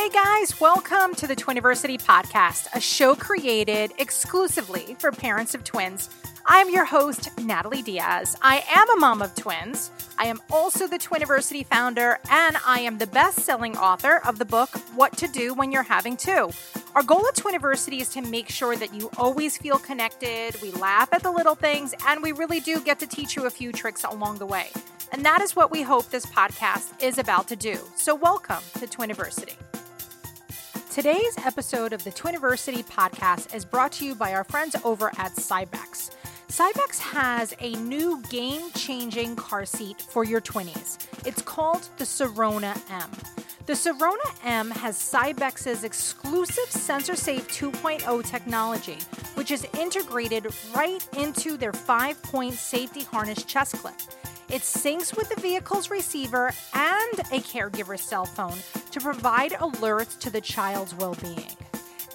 Hey guys, welcome to the Twiniversity podcast, a show created exclusively for parents of twins. I'm your host, Natalie Diaz. I am a mom of twins. I am also the Twiniversity founder, and I am the best selling author of the book, What to Do When You're Having Two. Our goal at Twiniversity is to make sure that you always feel connected, we laugh at the little things, and we really do get to teach you a few tricks along the way. And that is what we hope this podcast is about to do. So, welcome to Twiniversity. Today's episode of the Twiniversity podcast is brought to you by our friends over at Cybex. Cybex has a new game changing car seat for your 20s. It's called the Sirona M. The Sirona M has Cybex's exclusive sensor safe 2.0 technology, which is integrated right into their five point safety harness chest clip. It syncs with the vehicle's receiver and a caregiver's cell phone to provide alerts to the child's well being.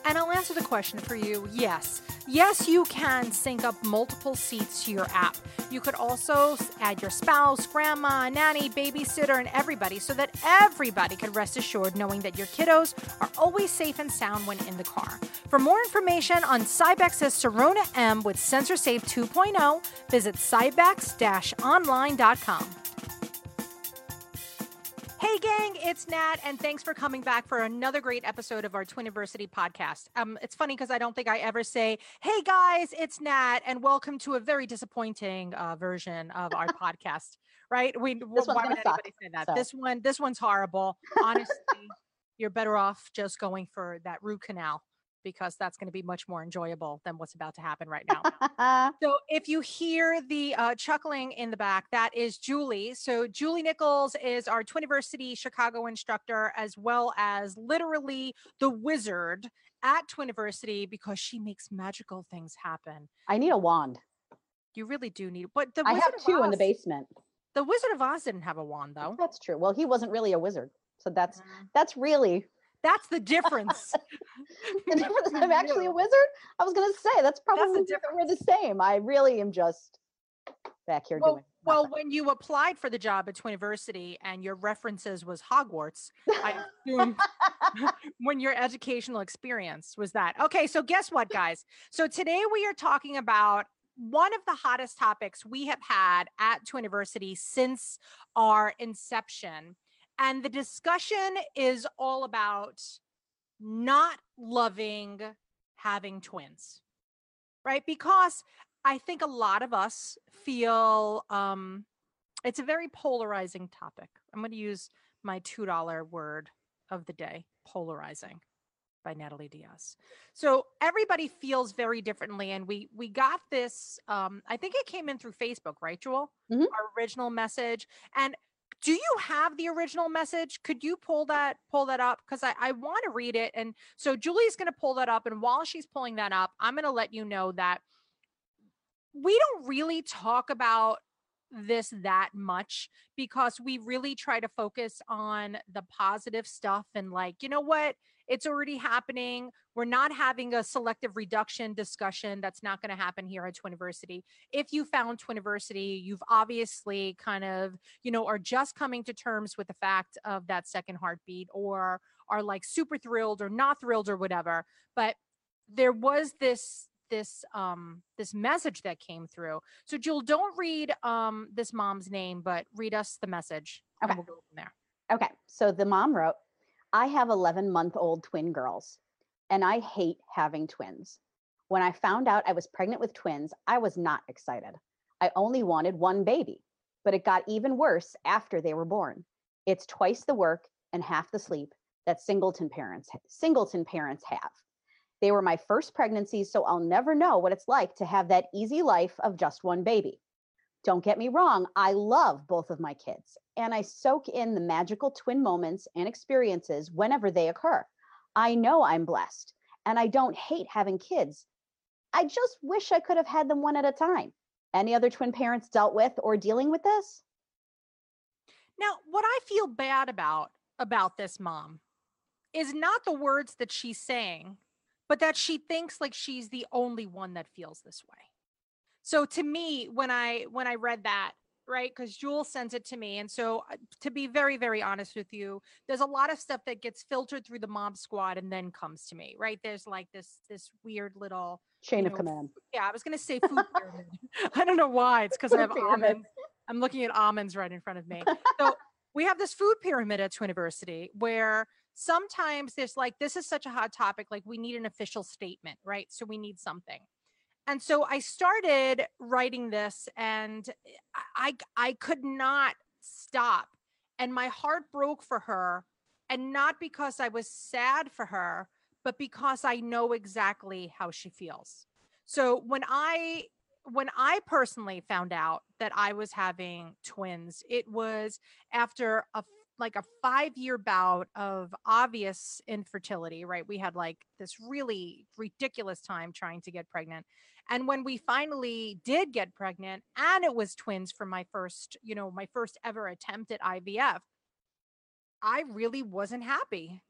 And I'll answer the question for you yes. Yes, you can sync up multiple seats to your app. You could also add your spouse, grandma, nanny, babysitter, and everybody so that everybody could rest assured knowing that your kiddos are always safe and sound when in the car. For more information on Cybex's Sirona M with Sensor Safe 2.0, visit cybex-online.com. Hey, gang, it's Nat, and thanks for coming back for another great episode of our Twiniversity podcast. Um, it's funny because I don't think I ever say, Hey, guys, it's Nat, and welcome to a very disappointing uh, version of our podcast, right? We, why would suck, anybody say that? so. This one, this one's horrible. Honestly, you're better off just going for that root canal because that's going to be much more enjoyable than what's about to happen right now. So if you hear the uh, chuckling in the back, that is Julie. So Julie Nichols is our Twiniversity Chicago instructor, as well as literally the wizard at Twiniversity because she makes magical things happen. I need a wand. You really do need, but the I Wizard have two in the basement. The Wizard of Oz didn't have a wand though. That's true. Well, he wasn't really a wizard. So that's Mm. that's really That's the difference. the difference. I'm actually a wizard. I was gonna say that's probably the that we're the same. I really am just back here Well, doing well, when you applied for the job at Twiniversity and your references was Hogwarts, I assume when your educational experience was that. Okay, so guess what, guys? So today we are talking about one of the hottest topics we have had at Twiniversity since our inception. And the discussion is all about not loving having twins, right? Because I think a lot of us feel um, it's a very polarizing topic. I'm going to use my $2 word of the day polarizing by Natalie Diaz. So everybody feels very differently. And we we got this, um, I think it came in through Facebook, right, Jewel? Mhm. Our original message. And do you have the original message? Could you pull that pull that up? Because I, I want to read it. And so Julie's going to pull that up. And while she's pulling that up, I'm going to let you know that we don't really talk about this that much because we really try to focus on the positive stuff and like you know what it's already happening we're not having a selective reduction discussion that's not going to happen here at twiniversity if you found twiniversity you've obviously kind of you know are just coming to terms with the fact of that second heartbeat or are like super thrilled or not thrilled or whatever but there was this this um this message that came through so Jewel, don't read um this mom's name, but read us the message. and Okay. we'll go from there. Okay, so the mom wrote, I have 11 month old twin girls, and I hate having twins. When I found out I was pregnant with twins, I was not excited. I only wanted one baby, but it got even worse after they were born. It's twice the work and half the sleep that singleton parents singleton parents have. They were my first pregnancies, so I'll never know what it's like to have that easy life of just one baby. Don't get me wrong, I love both of my kids, and I soak in the magical twin moments and experiences whenever they occur. I know I'm blessed, and I don't hate having kids. I just wish I could have had them one at a time. Any other twin parents dealt with or dealing with this? Now, what I feel bad about about this mom is not the words that she's saying, but that she thinks like she's the only one that feels this way. So to me, when I when I read that, right? Because Jewel sends it to me. And so, uh, to be very, very honest with you, there's a lot of stuff that gets filtered through the mob squad and then comes to me, right? There's like this this weird little chain you of know, command. Yeah, I was gonna say food pyramid. I don't know why. It's because I have almonds. I'm looking at almonds right in front of me. So we have this food pyramid at Twiniversity where sometimes there's like this is such a hot topic, like we need an official statement, right? So we need something. And so I started writing this and eh, I I could not stop. And my heart broke for her. And not because I was sad for her, but because I know exactly how she feels. So when I when I personally found out that I was having twins, it was after a like a 5-year bout of obvious infertility, right? We had like this really ridiculous time trying to get pregnant. And when we finally did get pregnant and it was twins for my first, you know, my first ever attempt at IVF, I really wasn't happy.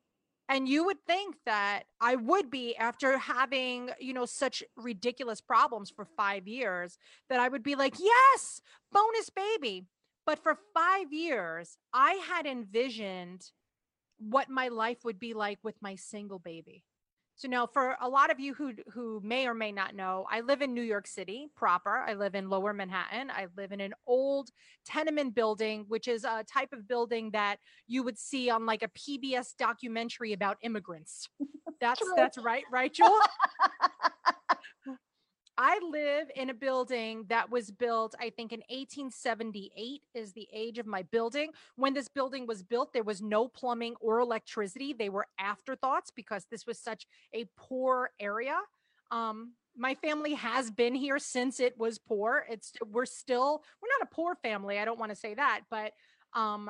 And you would think that I would be after having, you know, such ridiculous problems for five years, that I would be like, yes, bonus baby. But for five years, I had envisioned what my life would be like with my single baby. So now for a lot of you who who may or may not know, I live in New York City proper. I live in lower Manhattan. I live in an old tenement building, which is a type of building that you would see on like a PBS documentary about immigrants. That's that's right, right, Jewel? I live in a building that was built, I think, in 1878 is the age of my building. When this building was built, there was no plumbing or electricity. They were afterthoughts because this was such a poor area. Um, my family has been here since it was poor. It's we're still we're not a poor family. I don't want to say that, but um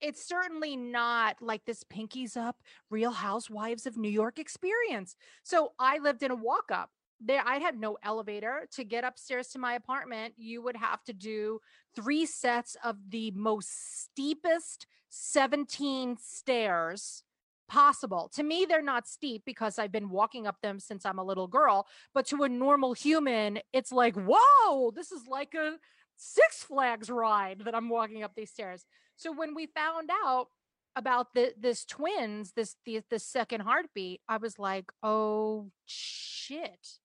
it's certainly not like this pinkies up real housewives of new york experience so i lived in a walk up there i had no elevator to get upstairs to my apartment. You would have to do three sets of the most steepest 17 stairs possible. To me they're not steep because i've been walking up them since i'm a little girl but to a normal human it's like whoa this is like a six flags ride that i'm walking up these stairs. So when we found out about the this twins, this the the second heartbeat, I was like, oh shit.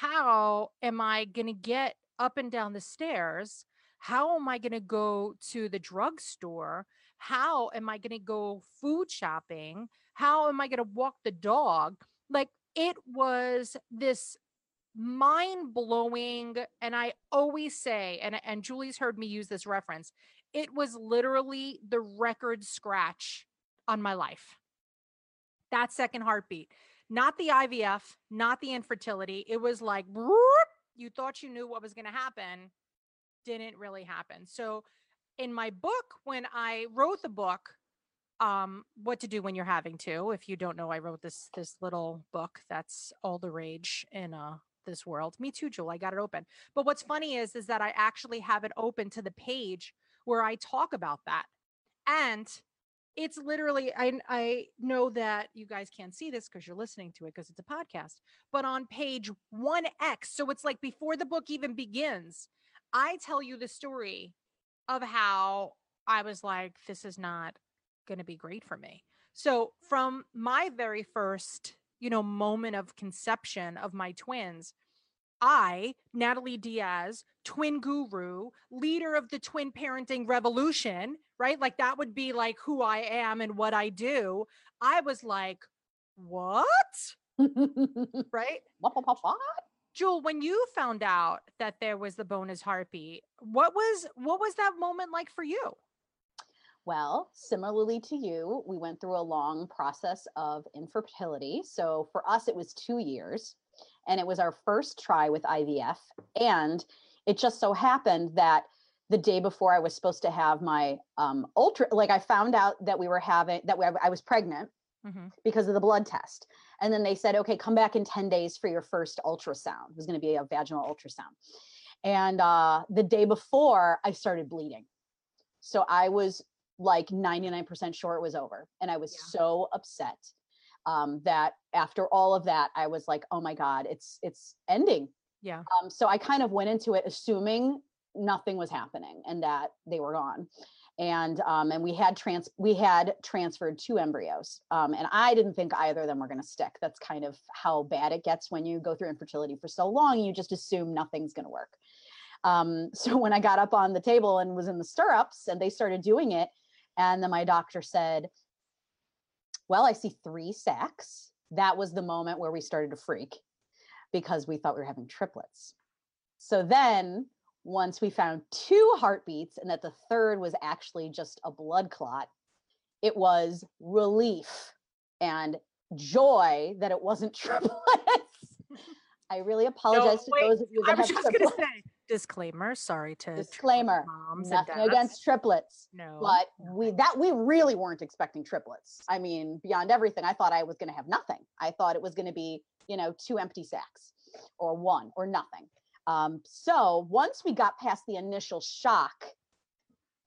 How am I gonna get up and down the stairs? How am I gonna go to the drugstore? How am I gonna go food shopping? How am I gonna walk the dog? Like it was this mind blowing and i always say and and julie's heard me use this reference it was literally the record scratch on my life that second heartbeat not the ivf not the infertility it was like whoop, you thought you knew what was going to happen didn't really happen. So in my book when i wrote the book um what to do when you're having two if you don't know i wrote this this little book that's all the rage in uh this world. Me too jewel i got it open. But what's funny is is that i actually have it open to the page where i talk about that. And it's literally i i know that you guys can't see this because you're listening to it because it's a podcast but on page 1x so it's like before the book even begins i tell you the story of how i was like this is not going to be great for me. So from my very first you know moment of conception of my twins I, Natalie Diaz, twin guru, leader of the twin parenting revolution, right? Like that would be like who I am and what I do. I was like, what? Right? What, what, what? Jewel, when you found out that there was the bonus heartbeat, what was what was that moment like for you? Well, similarly to you, we went through a long process of infertility. So for us, it was two years, and it was our first try with IVF. And it just so happened that the day before I was supposed to have my um, ultra, like I found out that we were having that we, I was pregnant Mhm. because of the blood test. And then they said, okay, come back in 10 days for your first ultrasound. It was going to be a vaginal ultrasound. And uh, the day before, I started bleeding. So I was like 99% sure it was over. And I was Yeah. so upset um, that after all of that, I was like, oh my God, it's it's ending. Yeah. Um, so I kind of went into it assuming nothing was happening and that they were gone. And um, and we had trans we had transferred two embryos um, and i didn't think either of them were going to stick. That's kind of how bad it gets when you go through infertility for so long you just assume nothing's going to work. Um, so when i got up on the table and was in the stirrups and they started doing it and then my doctor said well i see three sacs. That was the moment where we started to freak because we thought we were having triplets. So then once we found two heartbeats and that the third was actually just a blood clot, it was relief and joy that it wasn't triplets. I really apologize no, to those of you that I was have just triplets. Gonna say, disclaimer. Sorry to disclaimer. Moms nothing against triplets. No, but we that we really weren't expecting triplets. I mean, beyond everything, I thought I was going to have nothing. I thought it was going to be you know two empty sacks or one or nothing. Um, so once we got past the initial shock,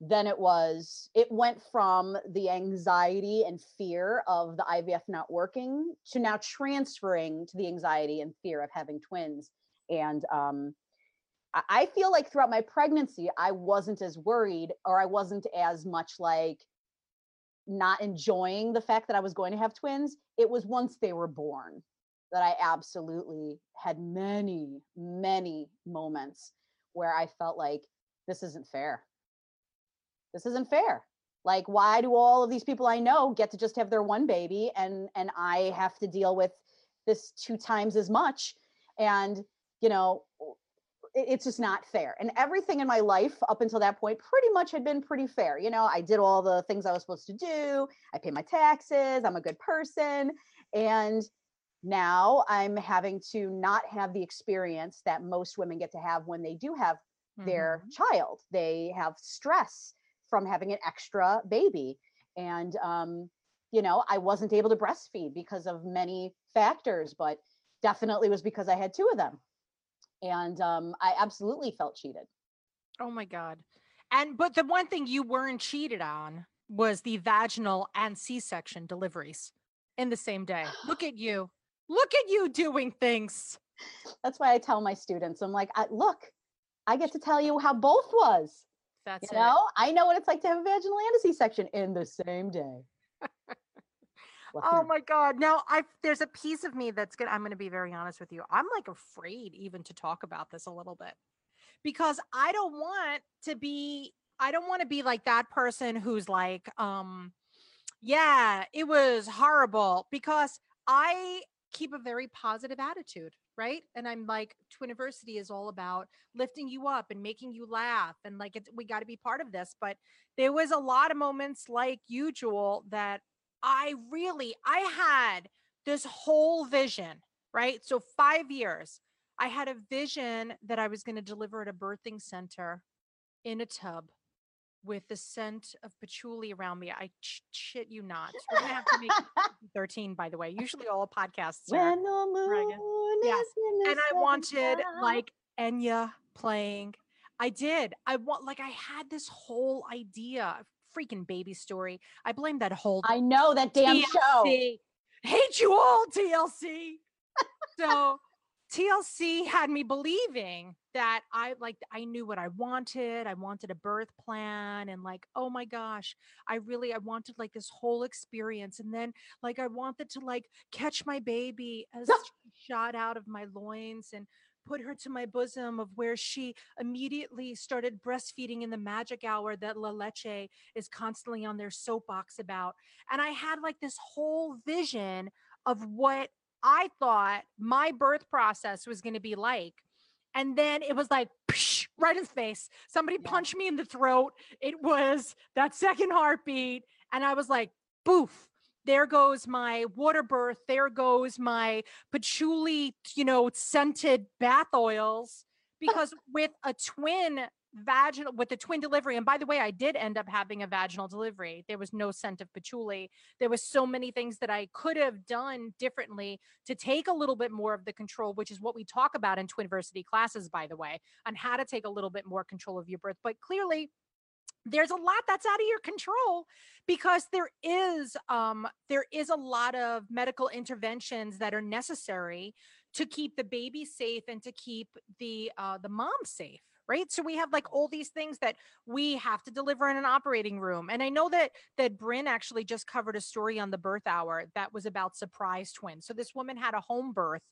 then it was, it went from the anxiety and fear of the IVF not working to now transferring to the anxiety and fear of having twins. And um, I feel like throughout my pregnancy, I wasn't as worried or I wasn't as much like not enjoying the fact that I was going to have twins. It was once they were born that I absolutely had many, many moments where I felt like this isn't fair. This isn't fair. Like, why do all of these people I know get to just have their one baby and and I have to deal with this two times as much? And you know, it's just not fair. And everything in my life up until that point pretty much had been pretty fair. You know, I did all the things I was supposed to do. I pay my taxes. I'm a good person. And now i'm having to not have the experience that most women get to have when they do have mm-hmm. their child. They have stress from having an extra baby. And um, you know i wasn't able to breastfeed because of many factors but definitely was because i had two of them. And um, i absolutely felt cheated. Oh my god. And but the one thing you weren't cheated on was the vaginal and c-section deliveries in the same day. Look at you Look at you doing things. That's why I tell my students, I'm like, I, look, I get to tell you how both was. That's you it. know, I know what it's like to have a vaginal and a C-section in the same day. oh my god! Now I there's a piece of me that's gonna. I'm gonna be very honest with you. I'm like afraid even to talk about this a little bit because I don't want to be. I don't want to be like that person who's like, um, yeah, it was horrible because I keep a very positive attitude right? And i'm like twiniversity is all about lifting you up and making you laugh and like we got to be part of this but there was a lot of moments like usual that i really i had this whole vision right? So five years i had a vision that i was going to deliver at a birthing center in a tub with the scent of patchouli around me. I ch- shit you not. We're gonna have to make 13, by the way. Usually all podcasts are. When the moon yes. and I wanted like Enya playing. I did. I want like I had this whole idea, freaking baby story. I blame that whole. I know that damn TLC. show. Hate you all, TLC. so TLC had me believing that I like I knew what I wanted. I wanted a birth plan and like oh my gosh, I really I wanted like this whole experience and then like I wanted to like catch my baby as she shot out of my loins and put her to my bosom of where she immediately started breastfeeding in the magic hour that La Leche is constantly on their soapbox about. And I had like this whole vision of what I thought my birth process was going to be like. And then it was like psh, right in the face. Somebody yeah. punched me in the throat. It was that second heartbeat. And I was like, boof, there goes my water birth. There goes my patchouli, you know, scented bath oils. Because with a twin vaginal with the twin delivery and by the way i did end up having a vaginal delivery. There was no scent of patchouli. There was so many things that i could have done differently to take a little bit more of the control which is what we talk about in twiniversity classes by the way on how to take a little bit more control of your birth but clearly there's a lot that's out of your control because there is um there is a lot of medical interventions that are necessary to keep the baby safe and to keep the uh the mom safe right? So we have like all these things that we have to deliver in an operating room and i know that that bryn actually just covered a story on the birth hour that was about surprise twins. So this woman had a home birth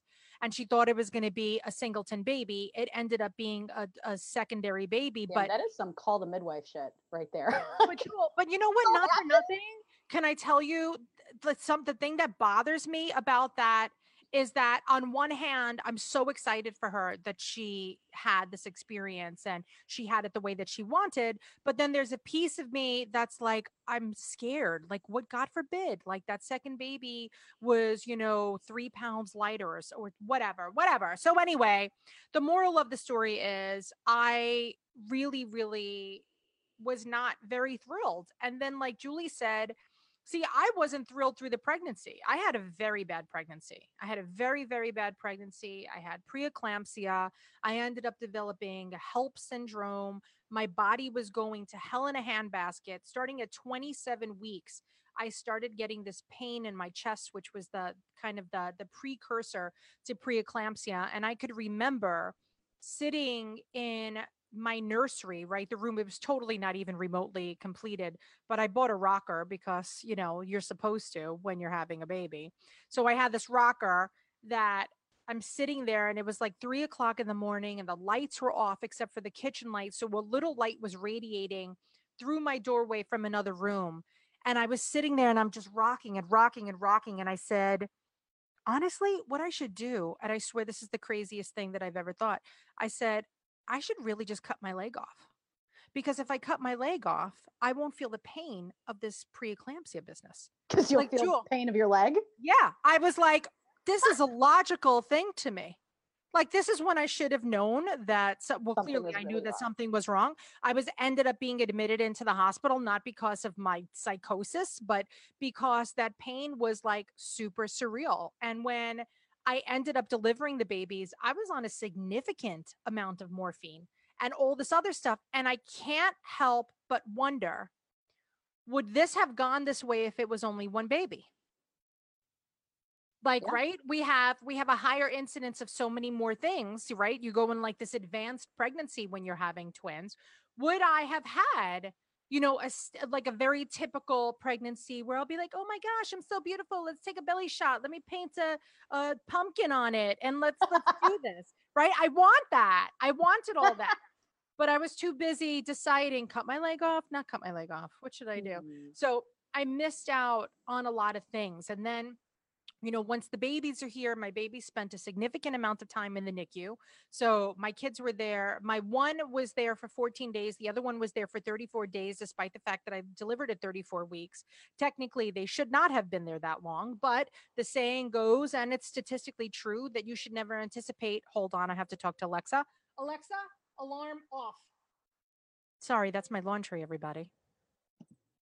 and she thought it was going to be a singleton baby. It ended up being a, a secondary baby Yeah, but that is some call the midwife shit right there. but, you, but you know what? So not for nothing can i tell you th- some the thing that bothers me about that is that on one hand i'm so excited for her that she had this experience and she had it the way that she wanted but then there's a piece of me that's like i'm scared like what god forbid like that second baby was you know three pounds lighter or, whatever whatever. So anyway the moral of the story is i really really was not very thrilled and then like julie said See, I wasn't thrilled through the pregnancy. I had a very bad pregnancy. I had a very, very bad pregnancy. I had preeclampsia. I ended up developing HELLP syndrome. My body was going to hell in a handbasket. Starting at 27 weeks, I started getting this pain in my chest, which was the kind of the the precursor to preeclampsia. And I could remember sitting in my nursery, right? The room, it was totally not even remotely completed but I bought a rocker because, you know, you're supposed to when you're having a baby. So I had this rocker that I'm sitting there and it was like three o'clock in the morning and the lights were off except for the kitchen light. So a little light was radiating through my doorway from another room. And I was sitting there and I'm just rocking and rocking and rocking. And I said, honestly, what I should do, and I swear this is the craziest thing that I've ever thought. I said, I should really just cut my leg off because if I cut my leg off, I won't feel the pain of this preeclampsia business. Because you'll Like, feel Jewel- the pain of your leg. Yeah, I was like, this is a logical thing to me. Like this is when I should have known that. So, well, Something clearly I knew really that wrong. something was wrong. I was ended up being admitted into the hospital not because of my psychosis, but because that pain was like super surreal. And when I ended up delivering the babies, I was on a significant amount of morphine and all this other stuff. And I can't help but wonder would this have gone this way if it was only one baby? Like, Yeah. right? We have we have a higher incidence of so many more things, right? You go in like this advanced pregnancy when you're having twins. Would I have had you know, a, like a very typical pregnancy where I'll be like, "Oh my gosh, I'm so beautiful. Let's take a belly shot. Let me paint a, a pumpkin on it, and let's let's do this." Right? I want that. I wanted all that, but I was too busy deciding cut my leg off, not cut my leg off. What should I do? Mm. So I missed out on a lot of things. And then, you know, once the babies are here, my baby spent a significant amount of time in the NICU. So my kids were there. My one was there for 14 days. The other one was there for 34 days, despite the fact that I delivered at 34 weeks. Technically, they should not have been there that long. But the saying goes, and it's statistically true, that you should never anticipate. Hold on, I have to talk to Alexa. Alexa, alarm off. Sorry, that's my laundry, everybody.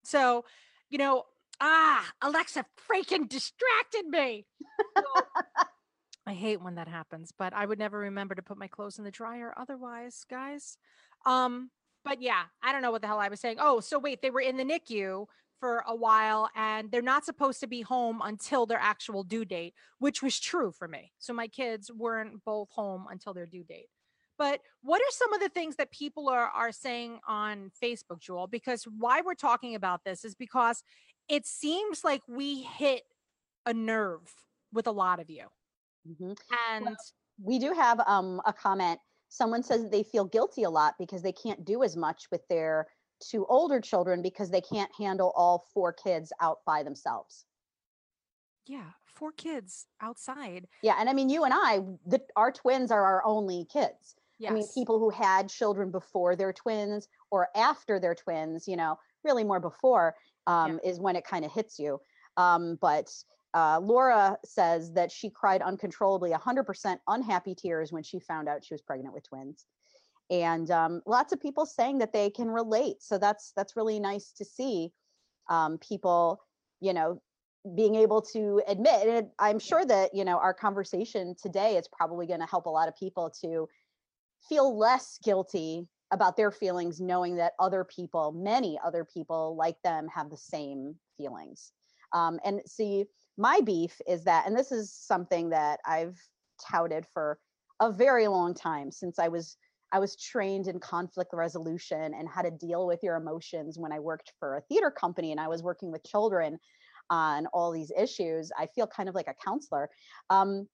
So, you know, ah, Alexa freaking distracted me. So, I hate when that happens, but I would never remember to put my clothes in the dryer otherwise, guys. Um, but yeah, I don't know what the hell I was saying. Oh, so wait, they were in the NICU for a while and they're not supposed to be home until their actual due date, which was true for me. So my kids weren't both home until their due date. But what are some of the things that people are are saying on Facebook, Jewel? Because why we're talking about this is because it seems like we hit a nerve with a lot of you. Mhm. And We do have um, a comment. Someone says that they feel guilty a lot because they can't do as much with their two older children because they can't handle all four kids out by themselves. yeah, four kids outside. Yeah, and I mean, you and I, the, our twins are our only kids. Yes. I mean, people who had children before their twins or after their twins, you know, really more before um, is when it kind of hits you. Um, but uh, Laura says that she cried uncontrollably, 100% unhappy tears when she found out she was pregnant with twins. And um, lots of people saying that they can relate. So that's that's really nice to see um, people, you know, being able to admit. And I'm sure that you know our conversation today is probably going to help a lot of people to feel less guilty about their feelings knowing that other people many other people like them have the same feelings um, and see my beef is that and this is something that i've touted for a very long time since i was I was trained in conflict resolution and how to deal with your emotions when I worked for a theater company and I was working with children on all these issues. I feel kind of like a counselor. Um,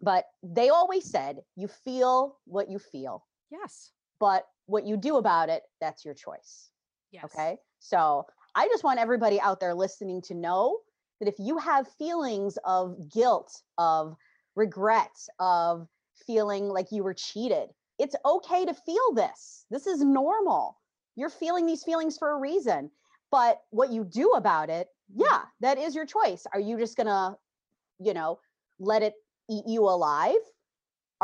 but they always said, you feel what you feel. Yes. But what you do about it, that's your choice. Yes. Okay. So I just want everybody out there listening to know that if you have feelings of guilt, of regret, of feeling like you were cheated, it's okay to feel this. This is normal. You're feeling these feelings for a reason. But what you do about it, yeah, that is your choice. Are you just going to, you know, let it eat you alive?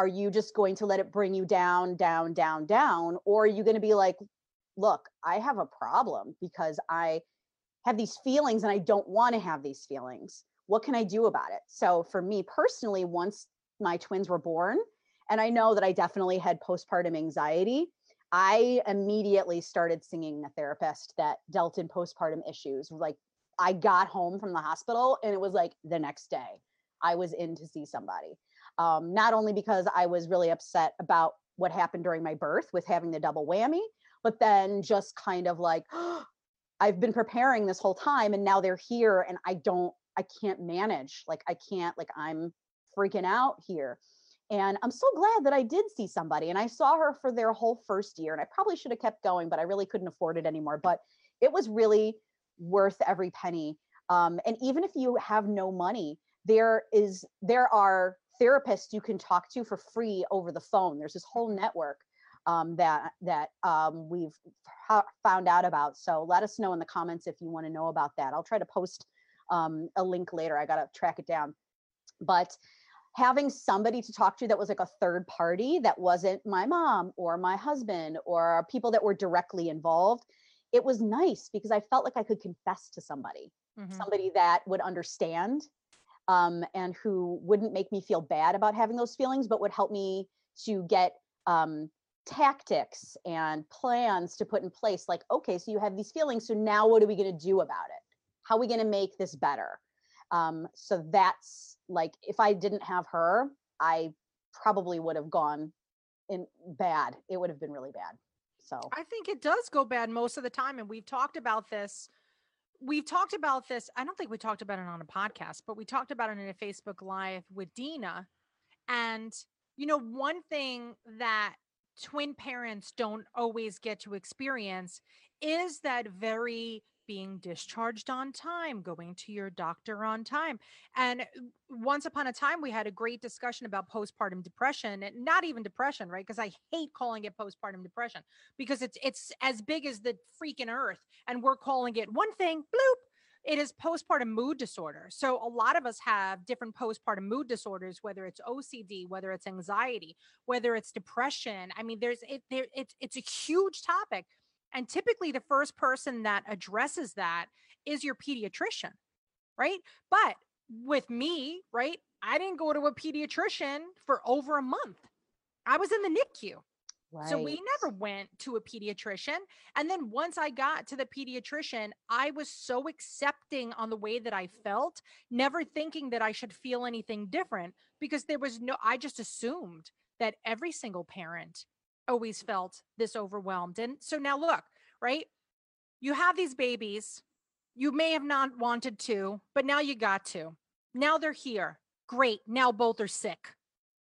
Are you just going to let it bring you down, down, down, down? Or are you going to be like, look, I have a problem because I have these feelings and I don't want to have these feelings. What can I do about it? So for me personally, once my twins were born, and I know that I definitely had postpartum anxiety, I immediately started singing a therapist that dealt in postpartum issues. Like I got home from the hospital and it was like the next day I was in to see somebody. Um, not only because I was really upset about what happened during my birth with having the double whammy, but then just kind of like, oh, I've been preparing this whole time and now they're here and I don't, I can't manage. Like I can't, like I'm freaking out here. And I'm so glad that I did see somebody and I saw her for their whole first year. And I probably should have kept going, but I really couldn't afford it anymore. But it was really worth every penny. Um, and even if you have no money, there is there are therapists you can talk to for free over the phone. There's this whole network um, that that um, we've found out about. So let us know in the comments if you want to know about that. I'll try to post um, a link later. I got to track it down. But having somebody to talk to that was like a third party that wasn't my mom or my husband or people that were directly involved, it was nice because I felt like I could confess to somebody, mm-hmm. somebody that would understand um, and who wouldn't make me feel bad about having those feelings, but would help me to get um, tactics and plans to put in place like okay so you have these feelings so now what are we going to do about it? How are we going to make this better? Um, so that's like if i didn't have her i probably would have gone in bad. It would have been really bad. So i think it does go bad most of the time and we've talked about this we've talked about this i don't think we talked about it on a podcast but we talked about it in a facebook live with dina and you know one thing that twin parents don't always get to experience is that very being discharged on time, going to your doctor on time. And uh, once upon a time, we had a great discussion about postpartum depression and not even depression, right? Because I hate calling it postpartum depression because it's it's as big as the freaking earth. And we're calling it one thing, bloop, it is postpartum mood disorder. So a lot of us have different postpartum mood disorders, whether it's OCD, whether it's anxiety, whether it's depression. I mean, there's it there it's it's a huge topic. And typically the first person that addresses that is your pediatrician, right? But with me, right? I didn't go to a pediatrician for over a month. I was in the NICU. Right. So we never went to a pediatrician. And then once I got to the pediatrician, I was so accepting on the way that I felt, never thinking that I should feel anything different because there was no, I just assumed that every single parent always felt this overwhelmed. And so now look, right? You have these babies. You may have not wanted to, but now you got to. Now they're here. Great. Now both are sick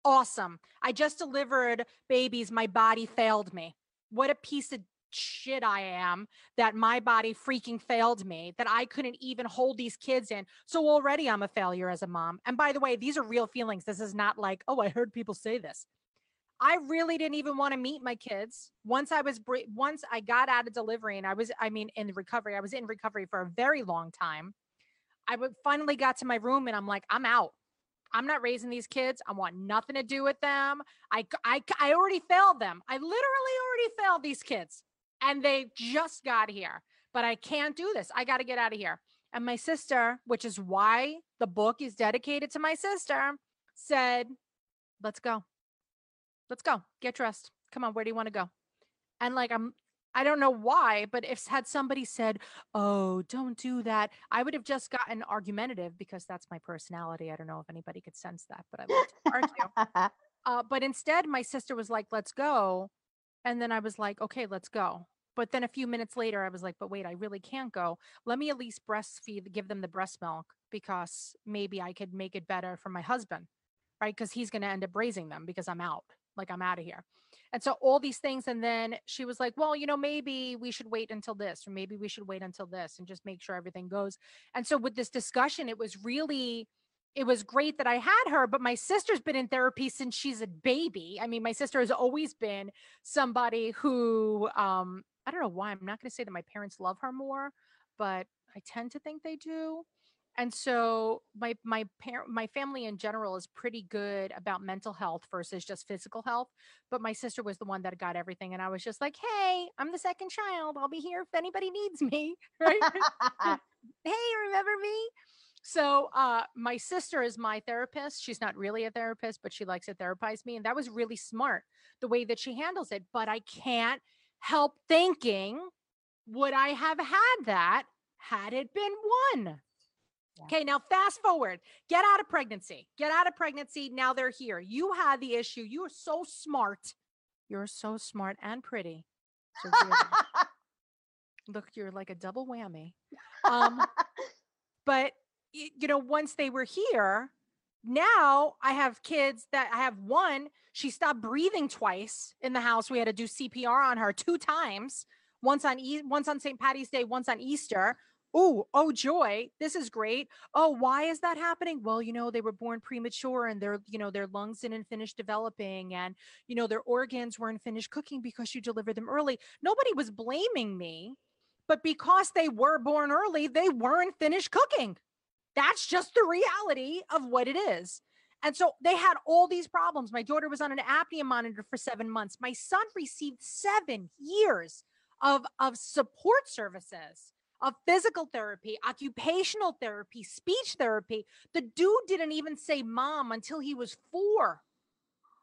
awesome. I just delivered babies. My body failed me. What a piece of shit I am that my body freaking failed me, that I couldn't even hold these kids in. So already I'm a failure as a mom. And by the way, these are real feelings. This is not like, oh, I heard people say this. I really didn't even want to meet my kids. Once I was once I got out of delivery and I was I mean in recovery. I was in recovery for a very long time. I finally got to my room and I'm like, I'm out. I'm not raising these kids. I want nothing to do with them. I, I, I already failed them. I literally already failed these kids and they just got here, but I can't do this. I got to get out of here. And my sister, which is why the book is dedicated to my sister, said, Let's go. Let's go. Get dressed. Come on. Where do you want to go? And like, I'm I don't know why, but if had somebody said, "Oh, don't do that," I would have just gotten argumentative because that's my personality. I don't know if anybody could sense that, but I love to argue. uh, but instead, my sister was like, "Let's go," And then I was like, okay, let's go. But then a few minutes later, I was like, but wait, I really can't go. Let me at least breastfeed, give them the breast milk because maybe I could make it better for my husband, right? Because he's going to end up raising them because I'm out, like I'm out of here. And so all these things. And then she was like, well, you know, maybe we should wait until this, or maybe we should wait until this and just make sure everything goes. And so with this discussion, it was really, it was great that I had her, but my sister's been in therapy since she's a baby. I mean, my sister has always been somebody who, um, I don't know why. I'm not going to say that my parents love her more, but I tend to think they do. And so my my parent my family in general is pretty good about mental health versus just physical health. But my sister was the one that got everything, and I was just like, "Hey, I'm the second child. I'll be here if anybody needs me." Right? hey, remember me? So uh, my sister is my therapist. She's not really a therapist, but she likes to therapize me. And that was really smart the way that she handles it. But I can't help thinking, would I have had that had it been one? Okay, now fast forward. Get out of pregnancy. Get out of pregnancy. Now they're here. You had the issue. You are so smart. You're so smart and pretty. So look, you're like a double whammy. Um, but you know, once they were here, now I have kids that I have one, she stopped breathing twice in the house. We had to do CPR on her two times, once on e- once on St. Patty's Day, once on Easter. Oh, oh joy, this is great. Oh, why is that happening? Well, you know, they were born premature and their, you know, their lungs didn't finish developing and, you know, their organs weren't finished cooking because you delivered them early. Nobody was blaming me, but because they were born early, they weren't finished cooking. That's just the reality of what it is. And so they had all these problems. My daughter was on an apnea monitor for seven months. My son received seven years of, of support services, of physical therapy, occupational therapy, speech therapy. The dude didn't even say mom until he was four.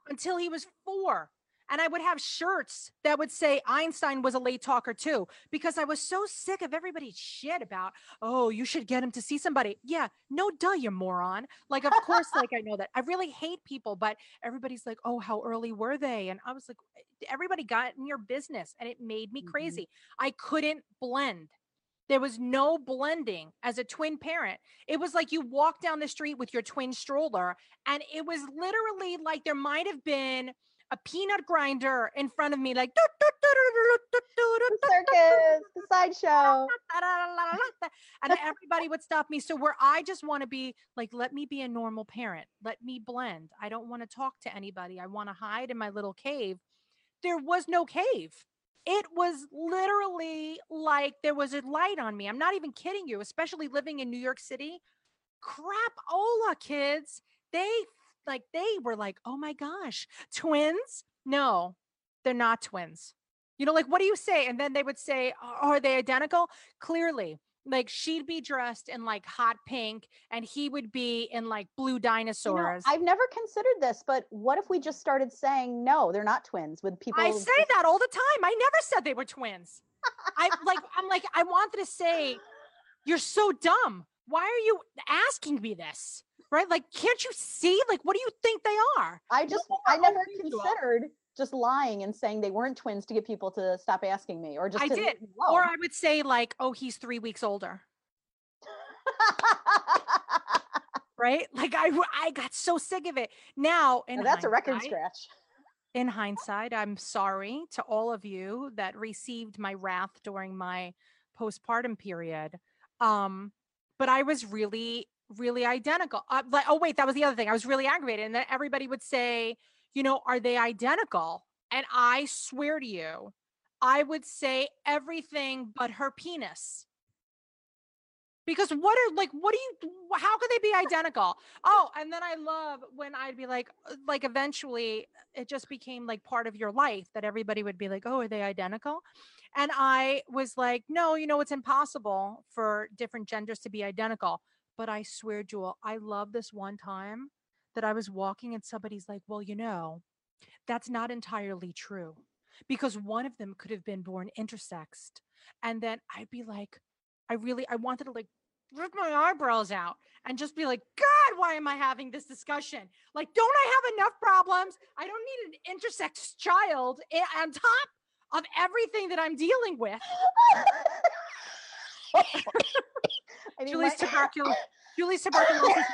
Until he was four. And I would have shirts that would say Einstein was a late talker too, because I was so sick of everybody's shit about, oh, you should get him to see somebody. Yeah, no, duh, you moron. Like, of course, like I know that. I really hate people, but everybody's like, oh, how early were they? And I was like, everybody got in your business and it made me mm-hmm. crazy. I couldn't blend. There was no blending as a twin parent. It was like you walk down the street with your twin stroller, and it was literally like there might have been a peanut grinder in front of me, like the circus, the sideshow. and everybody would stop me. So where I just want to be like, let me be a normal parent. Let me blend. I don't want to talk to anybody. I want to hide in my little cave. There was no cave. It was literally like there was a light on me. I'm not even kidding you, especially living in New York City. Crap, Ola kids, they like they were like, oh my gosh, twins? No, they're not twins. You know, like what do you say? And then they would say, are they identical? Clearly, like she'd be dressed in like hot pink and he would be in like blue dinosaurs. You know, I've never considered this, but what if we just started saying no, they're not twins with people? I say that all the time. I never said they were twins. I like I'm like I wanted to say you're so dumb. Why are you asking me this? right? Like, can't you see? Like, what do you think they are? I just, I never considered just lying and saying they weren't twins to get people to stop asking me, or just I did, or I would say like, oh, he's three weeks older. right? Like I, I got so sick of it. Now, and that's a record scratch. In hindsight, I'm sorry to all of you that received my wrath during my postpartum period. Um, but I was really really identical. Uh, like, oh wait, that was the other thing. I was really aggravated, and then everybody would say, you know, are they identical? And I swear to you, I would say everything but her penis. Because what are like, what do you, how could they be identical? Oh, and then I love when I'd be like, uh, like eventually it just became like part of your life that everybody would be like, oh, are they identical? And I was like, no, you know, it's impossible for different genders to be identical. But I swear, Jewel, I love this one time that I was walking and somebody's like, well, you know, that's not entirely true because one of them could have been born intersexed. And then I'd be like, I really, I wanted to like rip my eyebrows out and just be like, God, why am I having this discussion? Like, don't I have enough problems? I don't need an intersex child on top of everything that I'm dealing with. Julie's tuberculosis. Julie's tuberculosis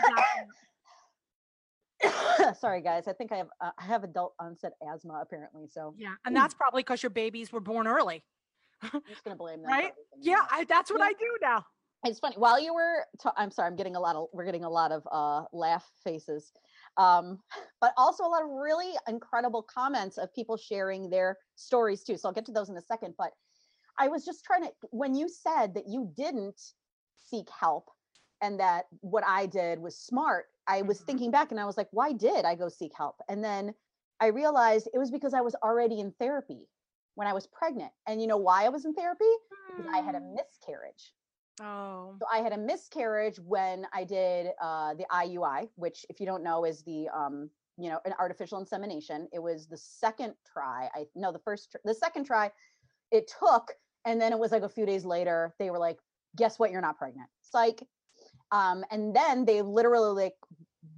Sorry, guys. I think I have uh, I have adult onset asthma apparently. So yeah, and that's probably because your babies were born early. I'm just gonna blame them. Right? Yeah, I, that's what yeah. I do now. It's funny. While you were, i I'm sorry, I'm getting a lot of we're getting a lot of uh, laugh faces, um, but also a lot of really incredible comments of people sharing their stories too. So I'll get to those in a second. But I was just trying to when you said that you didn't seek help and that what I did was smart, I was mm-hmm. thinking back and I was like, why did I go seek help? And then I realized it was because I was already in therapy when I was pregnant. And you know why I was in therapy? Because I had a mm. miscarriage. Oh. So I had a miscarriage when I did uh, the IUI, which, if you don't know, is the um, you know an artificial insemination. It was the second try. I no, the first, tr- the second try. It took, and then it was like a few days later. They were like, "Guess what? You're not pregnant." Psych. Um, and then they literally like,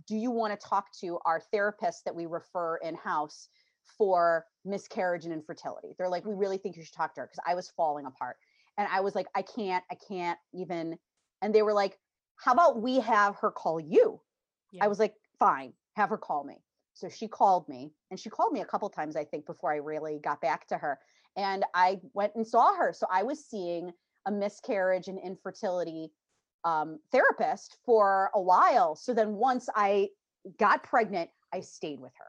"Do you want to talk to our therapist that we refer in house for miscarriage and infertility?" They're like, "We really think you should talk to her because I was falling apart." and I was like, I can't, I can't even. And they were like, how about we have her call you? Yeah. I was like, fine, have her call me. So she called me and she called me a couple times, I think, before I really got back to her. And I went and saw her. So I was seeing a miscarriage and infertility um, therapist for a while. So then once I got pregnant, I stayed with her.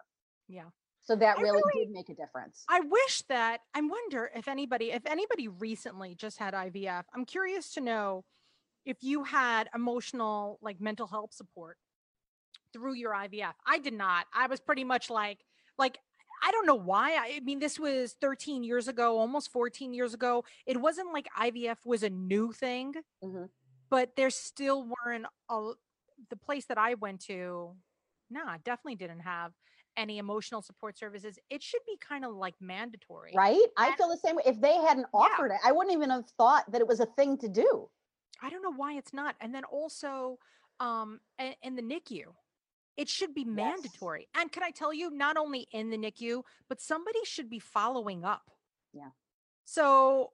Yeah. So that really, really, did make a difference. I wish that I wonder if anybody, if anybody recently just had IVF, I'm curious to know if you had emotional, like mental health support through your IVF. I did not. I was pretty much like, like, I don't know why. I, I mean, this was 13 years ago, almost 14 years ago. It wasn't like IVF was a new thing, mm-hmm. But there still weren't a, the place that I went to. Nah, definitely didn't have any emotional support services, it should be kind of like mandatory. Right? And I feel the same way. If they hadn't offered yeah. it, I wouldn't even have thought that it was a thing to do. I don't know why it's not. And then also um in the NICU, it should be mandatory. Yes. And can I tell you, not only in the NICU, but somebody should be following up. Yeah. So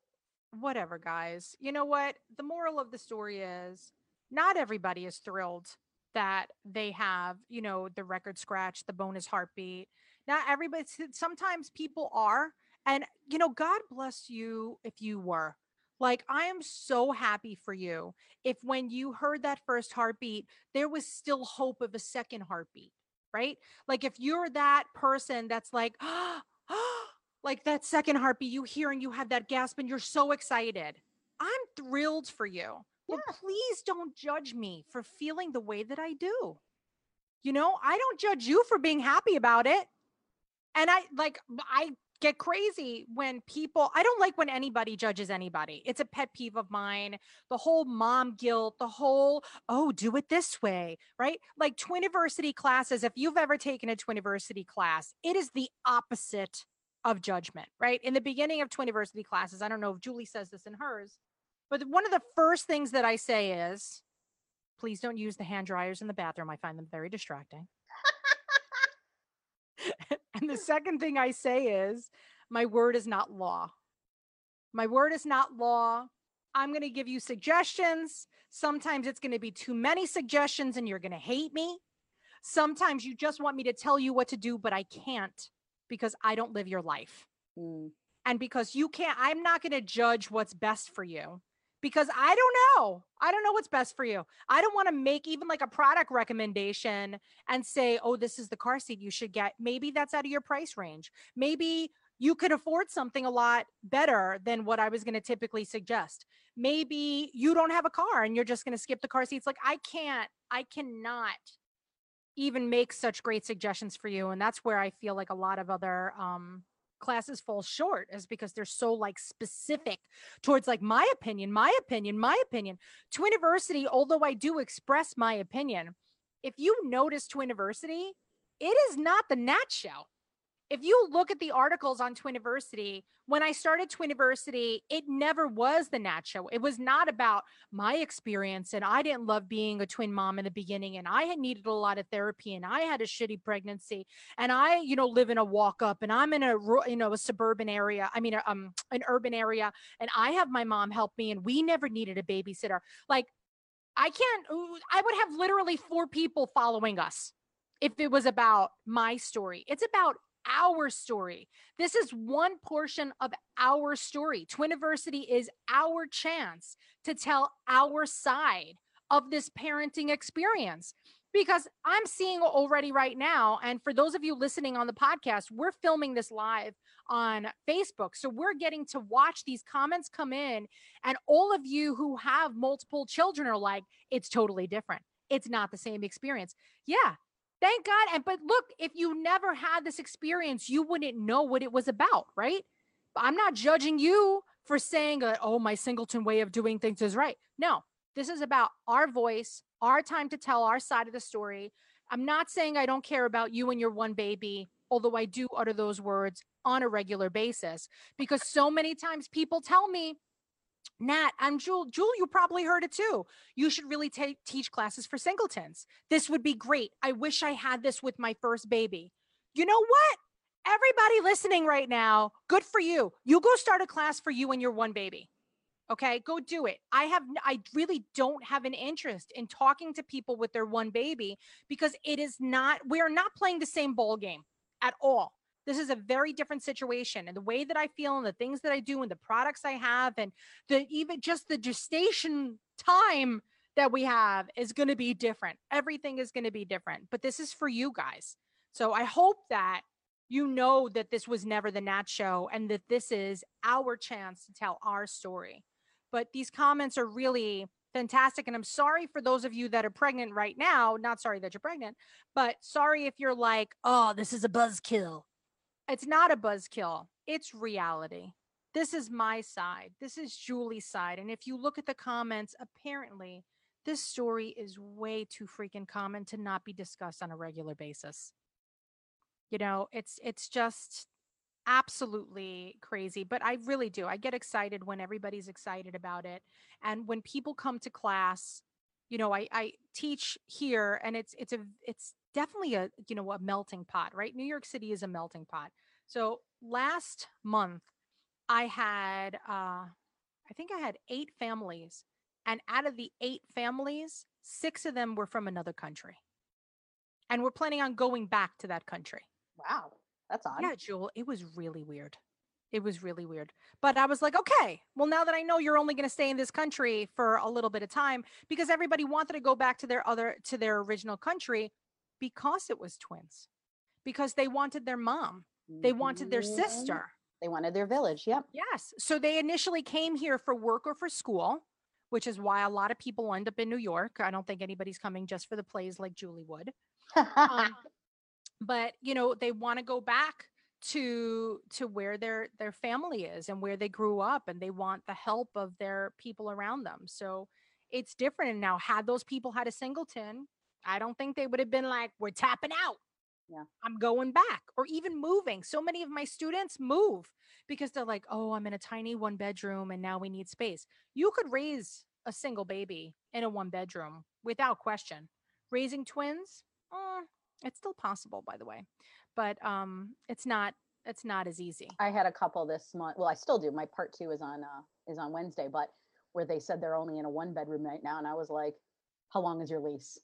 whatever, guys. You know what? The moral of the story is not everybody is thrilled that they have, you know, the record scratch, the bonus heartbeat. Not everybody, sometimes people are. And, you know, God bless you if you were. Like, I am so happy for you if when you heard that first heartbeat, there was still hope of a second heartbeat, right? Like, if you're that person that's like, ah, like that second heartbeat, you hear and you have that gasp and you're so excited. I'm thrilled for you. But please don't judge me for feeling the way that I do. You know, I don't judge you for being happy about it. And I like, I get crazy when people, I don't like when anybody judges anybody. It's a pet peeve of mine. The whole mom guilt, the whole, oh, do it this way, right? Like Twiniversity classes, if you've ever taken a Twiniversity class, it is the opposite of judgment, right? In the beginning of Twiniversity classes, I don't know if Julie says this in hers, but one of the first things that I say is, please don't use the hand dryers in the bathroom. I find them very distracting. and the second thing I say is, my word is not law. My word is not law. I'm going to give you suggestions. Sometimes it's going to be too many suggestions and you're going to hate me. Sometimes you just want me to tell you what to do, but I can't because I don't live your life. Mm. And because you can't, I'm not going to judge what's best for you because I don't know. I don't know what's best for you. I don't want to make even like a product recommendation and say, oh, this is the car seat you should get. Maybe that's out of your price range. Maybe you could afford something a lot better than what I was going to typically suggest. Maybe you don't have a car and you're just going to skip the car seats. Like, I can't, I cannot even make such great suggestions for you. And that's where I feel like a lot of other um, classes fall short is because they're so like specific towards like my opinion, my opinion, my opinion. Twiniversity, although I do express my opinion, if you notice Twiniversity, it is not the Nat show. If you look at the articles on Twiniversity, when I started Twiniversity, it never was the Nat show. It was not about my experience. And I didn't love being a twin mom in the beginning. And I had needed a lot of therapy and I had a shitty pregnancy. And I, you know, live in a walk up and I'm in a, you know, a suburban area. I mean, um, an urban area. And I have my mom help me and we never needed a babysitter. Like, I can't, I would have literally four people following us if it was about my story. It's about our story. This is one portion of our story. Twiniversity is our chance to tell our side of this parenting experience because I'm seeing already right now. And for those of you listening on the podcast, we're filming this live on Facebook. So we're getting to watch these comments come in. And all of you who have multiple children are like, it's totally different. It's not the same experience. Yeah, Thank God. And but look, if you never had this experience, you wouldn't know what it was about, right? I'm not judging you for saying that, oh, my singleton way of doing things is right. No, this is about our voice, our time to tell our side of the story. I'm not saying I don't care about you and your one baby, although I do utter those words on a regular basis because so many times people tell me, Nat, I'm Jewel. Jewel, you probably heard it too. You should really take teach classes for singletons. This would be great. I wish I had this with my first baby. You know what? Everybody listening right now, good for you. You go start a class for you and your one baby. Okay, go do it. I have I really don't have an interest in talking to people with their one baby because it is not we are not playing the same ball game at all. This is a very different situation. And the way that I feel and the things that I do and the products I have and the even just the gestation time that we have is going to be different. Everything is going to be different. But this is for you guys. So I hope that you know that this was never the Nat show and that this is our chance to tell our story. But these comments are really fantastic. And I'm sorry for those of you that are pregnant right now. Not sorry that you're pregnant, but sorry if you're like, oh, this is a buzzkill. It's not a buzzkill, it's reality. This is my side. This is Julie's side. And if you look at the comments, apparently this story is way too freaking common to not be discussed on a regular basis. You know, it's it's just absolutely crazy, but I really do. I get excited when everybody's excited about it. And when people come to class, you know, I, I teach here and it's it's a it's definitely a you know a melting pot right? New york city is a melting pot. So last month i had uh i think i had eight families and out of the eight families six of them were from another country. And we're planning on going back to that country. Wow that's odd. Yeah jewel it was really weird. It was really weird. But i was like okay well now that i know you're only going to stay in this country for a little bit of time because everybody wanted to go back to their other to their original country because it was twins, because they wanted their mom, they wanted their mm-hmm. sister. They wanted their village. Yep. Yes. So they initially came here for work or for school, which is why a lot of people end up in New York. I don't think anybody's coming just for the plays like Julie would. um, but you know, they want to go back to to where their their family is and where they grew up and they want the help of their people around them. So it's different. And now had those people had a singleton, I don't think they would have been like, we're tapping out. Yeah. I'm going back or even moving. So many of my students move because they're like, oh, I'm in a tiny one bedroom and now we need space. You could raise a single baby in a one bedroom without question. Raising twins, mm, it's still possible, by the way, but um, it's not it's not as easy. I had a couple this month. Well, I still do. My part two is on uh, is on Wednesday, but where they said they're only in a one bedroom right now, and I was like, "How long is your lease?"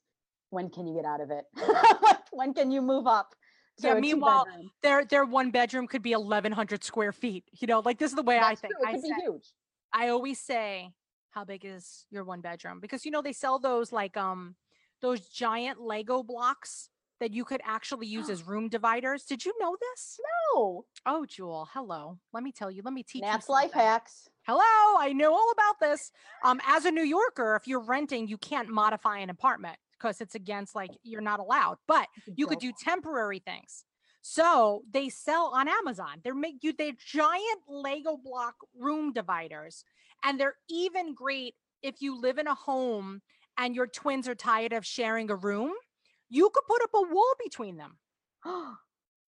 When can you get out of it? when can you move up? yeah. Meanwhile, their their one bedroom could be eleven hundred square feet. You know, like this is the way That's I think. True. It could I be say, huge. I always say, how big is your one bedroom? Because you know they sell those like um those giant Lego blocks that you could actually use as room dividers. Did you know this? No. Oh, Jewel, hello. Let me tell you. Let me teach Nat's you. life hacks. Hello, I know all about this. Um, as a New Yorker, if you're renting, you can't modify an apartment because it's against like you're not allowed, but you could do temporary things. So they sell on Amazon. They're make you they giant Lego block room dividers. And they're even great if you live in a home and your twins are tired of sharing a room. You could put up a wall between them.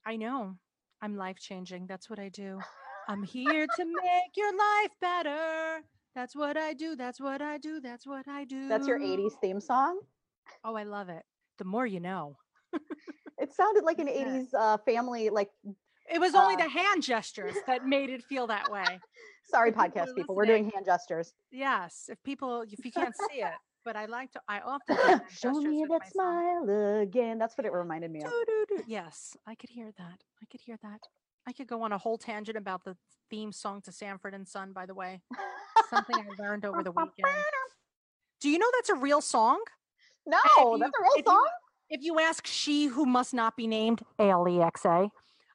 I know. I'm life changing. That's what I do. I'm here to make your life better. That's what I do. That's what I do. That's what I do. That's your 80s theme song? Oh, I love it. The more you know. It sounded like an Yeah. 80s uh, family, like, It was only Uh, the hand gestures that made it feel that way. sorry, people podcast are people, we're doing hand gestures. Yes, if people, if you can't see it, but I like to, I often Show me that smile again. That's what it reminded me of. Yes, I could hear that. I could hear that. I could go on a whole tangent about the theme song to Sanford and Son, by the way. Something I learned over the weekend. Do you know that's a real song? No, if you- that's a real if you- song. If you ask she who must not be named, A L E X A,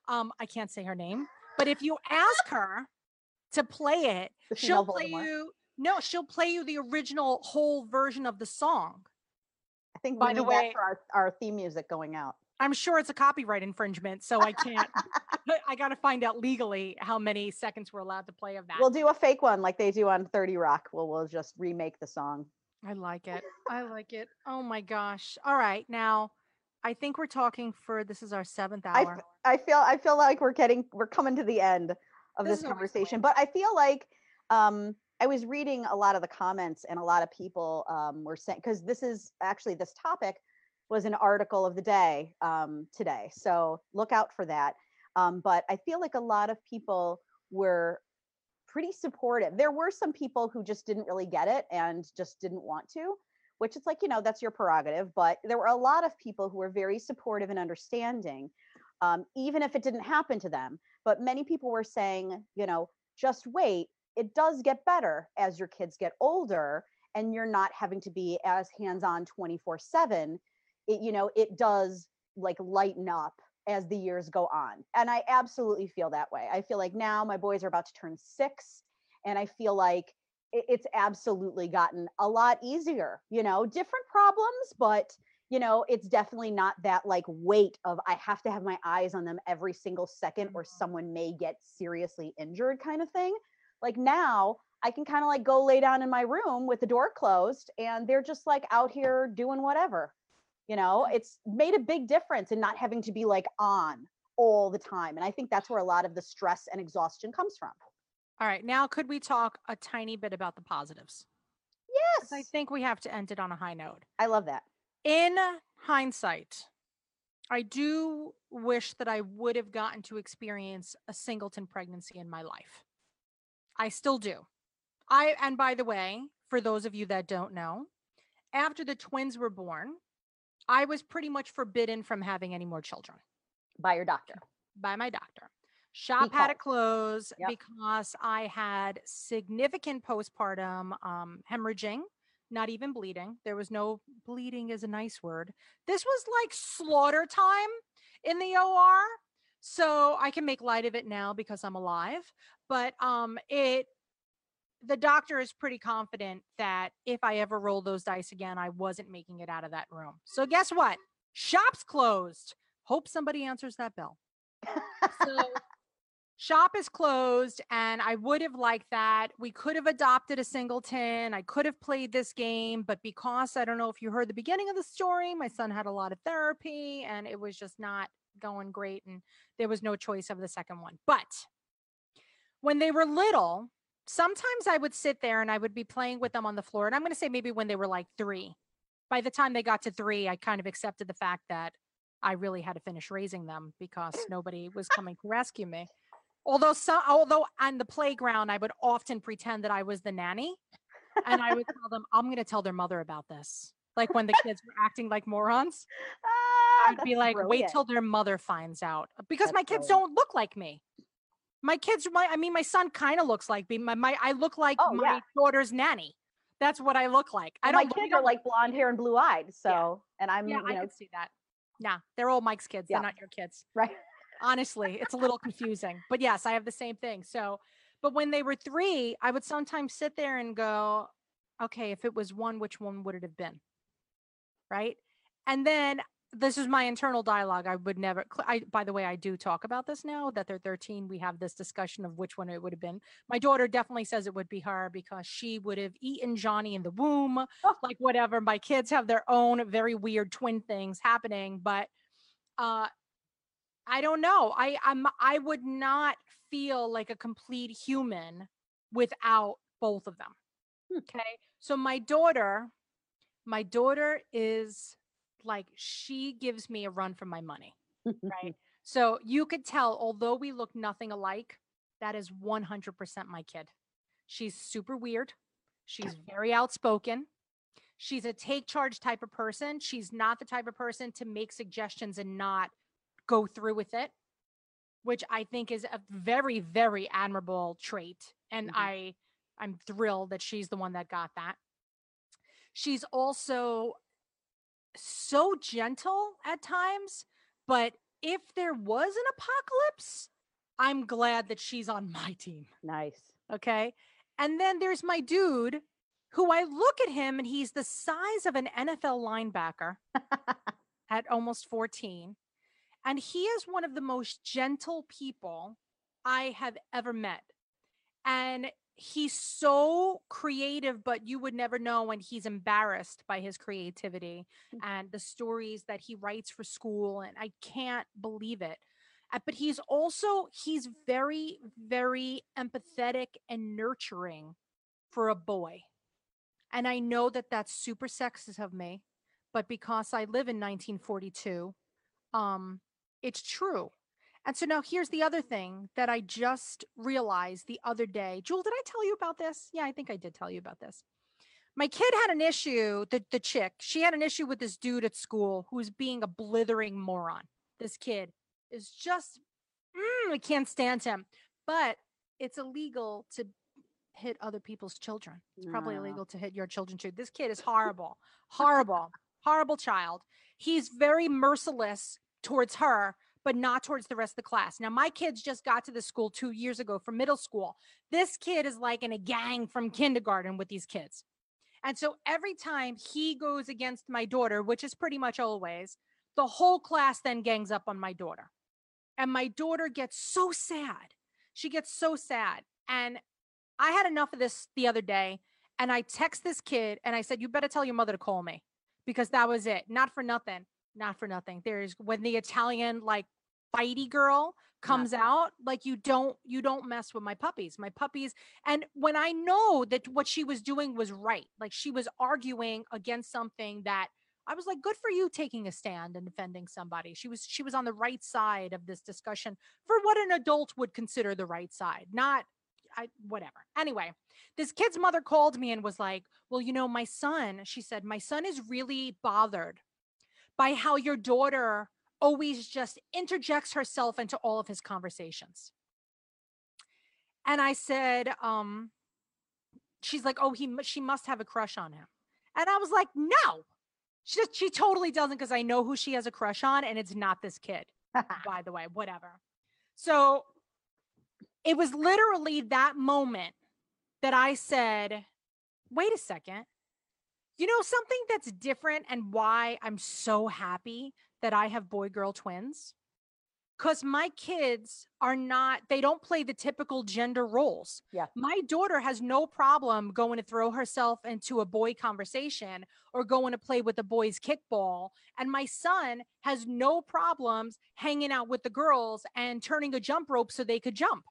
um, I can't say her name, but if you ask her to play it, The she'll play Voldemort. you. No, she'll play you the original whole version of the song. I think by we the way- that for our, our theme music going out. I'm sure it's a copyright infringement, so I can't. I got to find out legally how many seconds we're allowed to play of that. We'll do a fake one like they do on 30 Rock. We'll we'll just remake the song. I like it. I like it. Oh my gosh. All right. Now, I think we're talking for this is our seventh I, hour. f- I feel I feel like we're getting we're coming to the end of This this, is always the conversation, but I feel like um I was reading a lot of the comments and a lot of people um were saying because this is actually this topic was an article of the day um today. So look out for that. Um but I feel like a lot of people were pretty supportive. There were some people who just didn't really get it and just didn't want to, which it's like, you know, that's your prerogative. But there were a lot of people who were very supportive and understanding, um, even if it didn't happen to them. But many people were saying, you know, just wait, it does get better as your kids get older and you're not having to be as hands on 24 7. It, you know, it does like lighten up as the years go on. And I absolutely feel that way. I feel like now my boys are about to turn six, and I feel like it's absolutely gotten a lot easier. You know, different problems, but you know, it's definitely not that like weight of I have to have my eyes on them every single second or Mhm. someone may get seriously injured kind of thing. Like now, I can kind of like go lay down in my room with the door closed and they're just like out here doing whatever. You know, it's made a big difference in not having to be like on all the time. And I think that's where a lot of the stress and exhaustion comes from. All right. Now, could we talk a tiny bit about the positives Yes. I think we have to end it on a high note. I love that. In hindsight, I do wish that I would have gotten to experience a singleton pregnancy in my life. I still do. I and by the way, for those of you that don't know, after the twins were born, I was pretty much forbidden from having any more children By your doctor. by my doctor. Shop had to close Yep. because I had significant postpartum um, hemorrhaging, not even bleeding. There was no bleeding, is a nice word. This was like slaughter time in the OR. So I can make light of it now because I'm alive. But um, it, the doctor is pretty confident that if I ever roll those dice again, I wasn't making it out of that room. So guess what? Shop's closed. Hope somebody answers that bell so shop is closed and i would have liked that we could have adopted a singleton i could have played this game but because i don't know if you heard the beginning of the story my son had a lot of therapy and it was just not going great and there was no choice of the second one but when they were little sometimes i would sit there and i would be playing with them on the floor and i'm going to say maybe when they were like three by the time they got to three i kind of accepted the fact that I really had to finish raising them because nobody was coming to rescue me. Although some, although on the playground, I would often pretend that I was the nanny, and I would tell them, "I'm going to tell their mother about this." Like when the kids were acting like morons, Ah, I'd be that's like, "Wait till their mother finds out," because my kids brilliant. don't look like me. My kids, my I mean, my son kind of looks like me. My, my I look like Oh, my yeah. daughter's nanny. That's what I look like. I don't. my kids are like blonde hair and blue eyed. So, and I'm, yeah, you I know, could see that. Nah, they're all Mike's kids. Yeah. They're not your kids. right. honestly it's a little confusing but yes i have the same thing so but when they were three i would sometimes sit there and go okay if it was one which one would it have been right and then this is my internal dialogue i would never i by the way i do talk about this now that they're 13 we have this discussion of which one it would have been my daughter definitely says it would be her because she would have eaten johnny in the womb Oh. like whatever my kids have their own very weird twin things happening but uh I don't know. I I'm I would not feel like a complete human without both of them. Hmm. Okay. So my daughter, my daughter is like she gives me a run for my money. Right. So you could tell, although we look nothing alike, that is 100% my kid. She's super weird. She's very outspoken. She's a take charge type of person. She's not the type of person to make suggestions and not go through with it, which I think is a very, very admirable trait. And Mhm. I, I'm thrilled that she's the one that got that. She's also so gentle at times, but if there was an apocalypse, I'm glad that she's on my team. nice. Okay. And then there's my dude who I look at him and he's the size of an NFL linebacker at almost 14. And he is one of the most gentle people I have ever met. And he's so creative, but you would never know when he's embarrassed by his creativity Mm. and the stories that he writes for school. And I can't believe it. But he's also, he's very, very empathetic and nurturing for a boy. And I know that that's super sexist of me, but because I live in 1942, um, it's true. And so now here's the other thing that I just realized the other day. Jewel, did I tell you about this? Yeah, I think I did tell you about this. My kid had an issue, the, the chick, she had an issue with this dude at school who was being a blithering moron. This kid is just, mm, I can't stand him. But it's illegal to hit other people's children. It's probably No. illegal to hit your children too. This kid is horrible, horrible, horrible child. He's very merciless towards her, but not towards the rest of the class. Now, my kids just got to the school two years ago from middle school. This kid is like in a gang from kindergarten with these kids. And so every time he goes against my daughter, which is pretty much always, the whole class then gangs up on my daughter. And my daughter gets so sad. She gets so sad. And I had enough of this the other day. And I text this kid and I said, You better tell your mother to call me because that was it. Not for nothing. Not for nothing. There's when the Italian like fighty girl comes out, like you don't you don't mess with my puppies. My puppies and when I know that what she was doing was right, like she was arguing against something that I was like, good for you taking a stand and defending somebody. She was she was on the right side of this discussion for what an adult would consider the right side, not I whatever. Anyway, this kid's mother called me and was like, "Well, you know, my son," she said, "my son is really bothered by how your daughter always just interjects herself into all of his conversations." And I said, um she's like, "Oh, he she must have a crush on him." And I was like, "No." She just, she totally doesn't because I know who she has a crush on and it's not this kid by the way, whatever. So it was literally that moment that I said, wait a second. You know, something that's different and why I'm so happy that I have boy girl twins? Because my kids are not, they don't play the typical gender roles. Yeah. My daughter has no problem going to throw herself into a boy conversation or going to play with the boys' kickball. And my son has no problems hanging out with the girls and turning a jump rope so they could jump.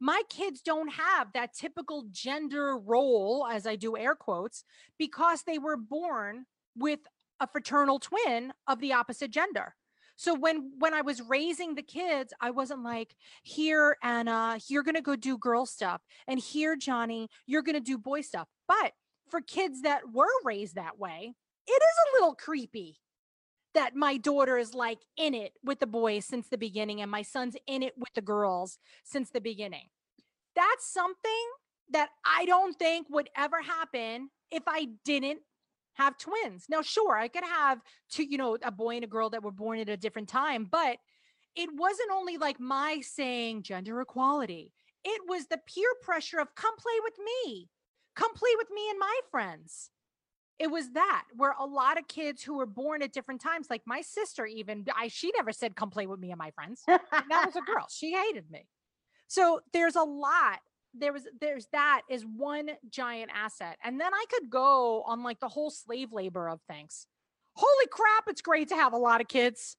My kids don't have that typical gender role, as I do air quotes, because they were born with a fraternal twin of the opposite gender. So when when I was raising the kids, I wasn't like, here, Anna, you're gonna go do girl stuff, and here, Johnny, you're gonna do boy stuff. But for kids that were raised that way, it is a little creepy that my daughter is like in it with the boys since the beginning and my son's in it with the girls since the beginning. That's something that I don't think would ever happen if I didn't have twins. Now, sure, I could have two, you know, a boy and a girl that were born at a different time, but it wasn't only like my saying gender equality. It was the peer pressure of come play with me. Come play with me and my friends it was that where a lot of kids who were born at different times like my sister even i she never said come play with me and my friends and that was a girl she hated me so there's a lot there was there's that is one giant asset and then i could go on like the whole slave labor of things holy crap it's great to have a lot of kids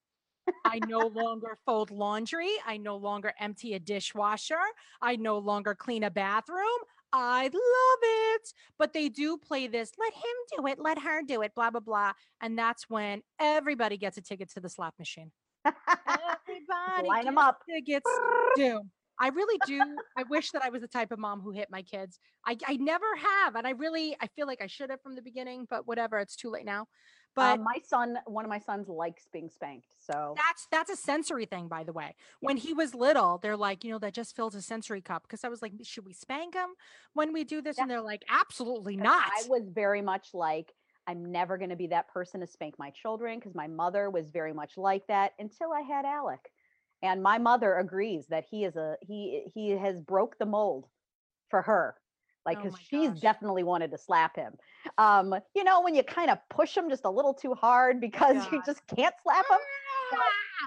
I no longer fold laundry. I no longer empty a dishwasher. I no longer clean a bathroom. I love it. But they do play this, let him do it, let her do it, blah, blah, blah. And that's when everybody gets a ticket to the slap machine. Everybody Line 'em gets up. tickets. Do. I really do. I wish that I was the type of mom who hit my kids. I, I never have. And I really, I feel like I should have from the beginning, but whatever. It's too late now. But um, my son, one of my sons likes being spanked. So that's that's a sensory thing, by the way. When he was little, they're like, you know, that just fills a sensory cup. Because I was like, should we spank him when we do this? And they're like, absolutely not. I was very much like, I'm never going to be that person to spank my children because my mother was very much like that until I had Alec. And my mother agrees that he is a he he has broke the mold for her. Like Oh cuz my she's gosh. definitely wanted to slap him. Um you know when you kind of push him just a little too hard because you just can't slap him.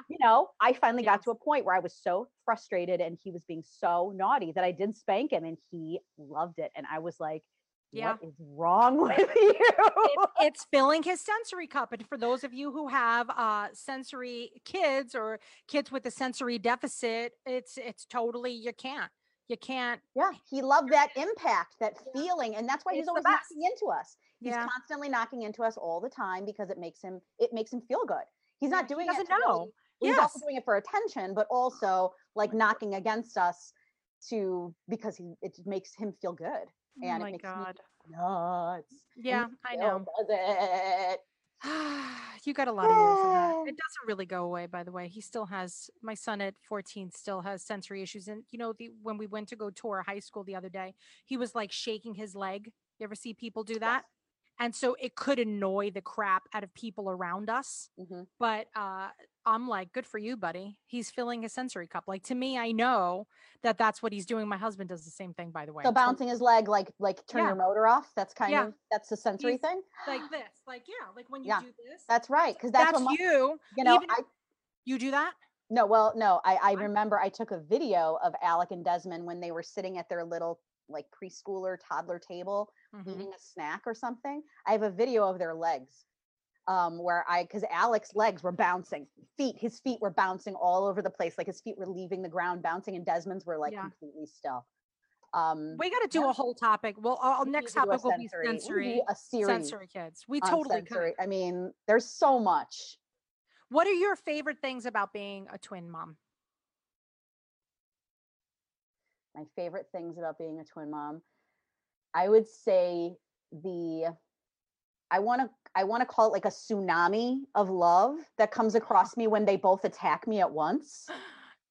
You know, I finally got to a point where I was so frustrated and he was being so naughty that I did spank him and he loved it and I was like Yeah. what is wrong with you? it's, it's filling his sensory cup. And for those of you who have uh, sensory kids or kids with a sensory deficit, it's it's totally you can't. You can't. Yeah, he loved that impact, that feeling, and that's why he's It's the always knocking into us. He's Yeah. constantly knocking into us all the time because it makes him it makes him feel good. He's not Yeah, he doing doesn't it to really- know. well, He's also doing it for attention, but also like knocking against us to because he it makes him feel good. Oh and it my God. Nuts. Yeah, I know. you got a lot of years that. It doesn't really go away, by the way. He still has my son at 14 still has sensory issues. And you know, the when we went to go tour high school the other day, he was like shaking his leg. You ever see people do that? And so it could annoy the crap out of people around us. Mhm. But uh, I'm like, good for you, buddy. He's filling his sensory cup. Like to me, I know that that's what he's doing. My husband does the same thing, by the way. So bouncing his leg like like turn Yeah. your motor off. That's kind Yeah. of that's the sensory He's thing. like this, like yeah, like when you Yeah, do this. That's right. Because that's, That's, what mo- you. you know. I You do that? No, well, no, I, I remember I took a video of Alec and Desmond when they were sitting at their little like preschooler toddler table Mhm. eating a snack or something. I have a video of their legs um where I because Alec's legs were bouncing, feet, his feet were bouncing all over the place, like his feet were leaving the ground, bouncing, and Desmond's were like Yeah. completely still. Um We got to do Yeah. a whole topic. Well, our we next need to do a topic will be sensory- we a series sensory kids. We totally sensory. could. I mean, there's so much. What are your favorite things about being a twin mom? my favorite things about being a twin mom i would say the i want to i want to call it like a tsunami of love that comes across me when they both attack me at once.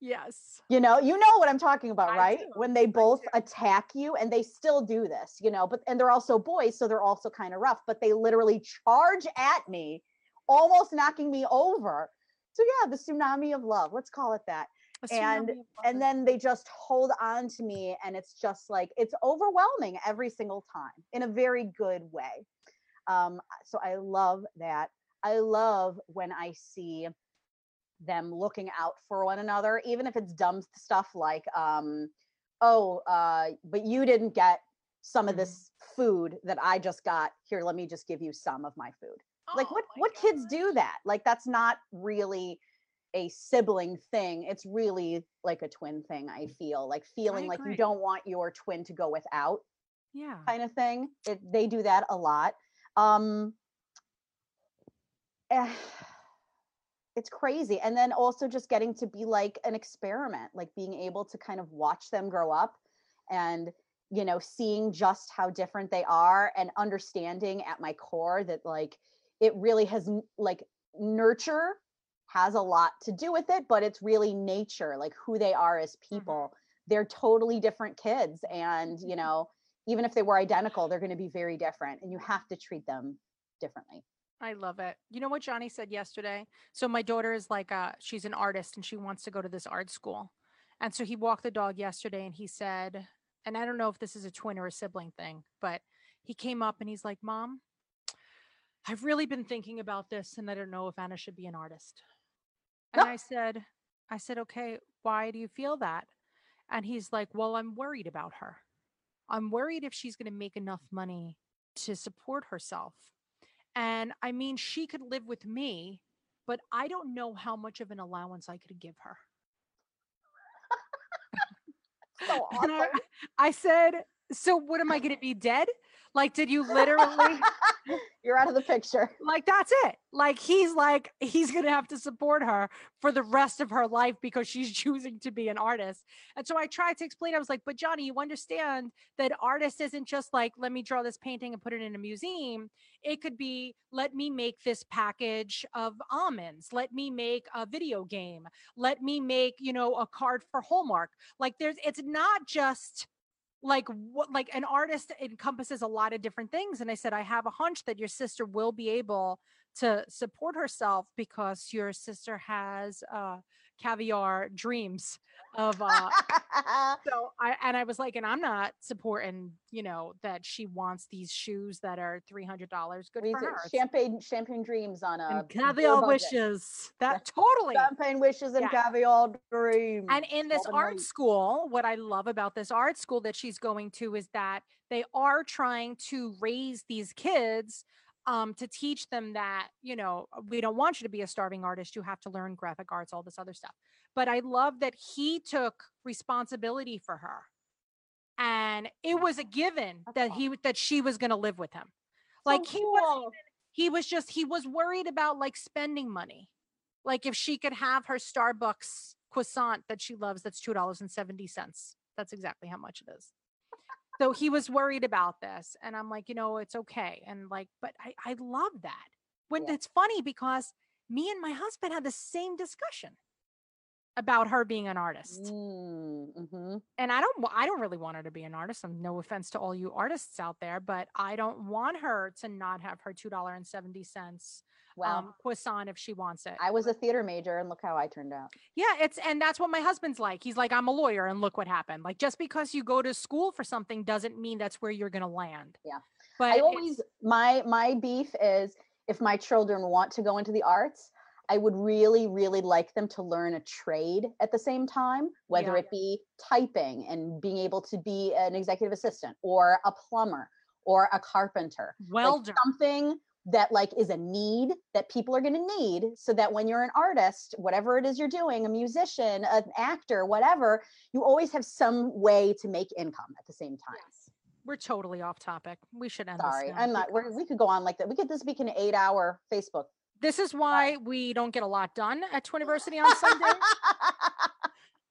Yes. you know you know what i'm talking about I right? do, when they both attack you and they still do this you know but and they're also boys so they're also kind of rough but they literally charge at me almost knocking me over. So yeah the tsunami of love let's call it that. And- tsunami of love. and then they just hold on to me and it's just like it's overwhelming every single time in a very good way um so i love that. I love when i see them looking out for one another even if it's dumb stuff like um oh uh but you didn't get some of Mhm. this food that i just got. Here let me just give you some of my food. Like Oh what my what kids do that? Like that's not really a sibling thing. It's really like a twin thing i feel like feeling like you don't want your twin to go without Yeah. kind of thing. It, they do that a lot um eh, it's crazy and then also just getting to be like an experiment like being able to kind of watch them grow up and you know seeing just how different they are and understanding at my core that like it really has like nurture has a lot to do with it but it's really nature like who they are as people. They're totally different kids and you know even if they were identical they're going to be very different and you have to treat them differently I love it. You know what Johnny said yesterday? So my daughter is like uh she's an artist and she wants to go to this art school. And so he walked the dog yesterday and he said, and I don't know if this is a twin or a sibling thing, but he came up and he's like, "Mom, I've really been thinking about this and I don't know if Anna should be an artist." And. I said, I said, "Okay, why do you feel that?" And he's like, "Well, I'm worried about her. I'm worried if she's going to make enough money to support herself." And I mean, she could live with me, but I don't know how much of an allowance I could give her. So And I. I said, So what am I going to be dead? Like, did you literally? You're out of the picture. like that's it. Like he's like he's gonna have to support her for the rest of her life because she's choosing to be an artist. And so i tried to explain i was like but johnny you understand that artist isn't just like let me draw this painting and put it in a museum. It could be let me make this package of almonds. Let me make a video game. Let me make you know a card for hallmark. Like there's it's not just like what like an artist encompasses a lot of different things and i said i have a hunch that your sister will be able to support herself because your sister has uh caviar dreams of uh so i and i was like and i'm not supporting you know that she wants these shoes that are $300 good for her champagne champagne dreams on a and caviar wishes that totally Champagne wishes and Yeah. caviar dreams. And in this Golden art Night. school, what I love about this art school that she's going to is that they are trying to raise these kids um, to teach them that, you know, we don't want you to be a starving artist. You have to learn graphic arts, all this other stuff. But I love that he took responsibility for her. And it was a given that he that she was going to live with him. So Like he was he was just he was worried about like spending money like if she could have her starbucks croissant that she loves that's two dollars and 70 cents that's exactly how much it is so he was worried about this and i'm like you know it's okay and like but i i love that when Yeah. it's funny because me and my husband had the same discussion about her being an artist Mm, mhm. and I don't I don't really want her to be an artist. And no offense to all you artists out there, but I don't want her to not have her two dollar and seventy cents Well, um croissant if she wants it. I was a theater major, and look how I turned out. yeah, it's and that's what my husband's like. He's like, I'm a lawyer, and look what happened. Like just because you go to school for something doesn't mean that's where you're gonna land. Yeah. But I always my my beef is if my children want to go into the arts, I would really really like them to learn a trade at the same time, whether Yeah. it be typing and being able to be an executive assistant or a plumber or a carpenter. Like, welder. something that like is a need that people are going to need so that when you're an artist whatever it is you're doing a musician an actor whatever you always have some way to make income at the same time We're totally off topic. We should end sorry i'm not we're, we could go on like that we could this be an eight hour facebook This is why we don't get a lot done at Twiniversity on Sunday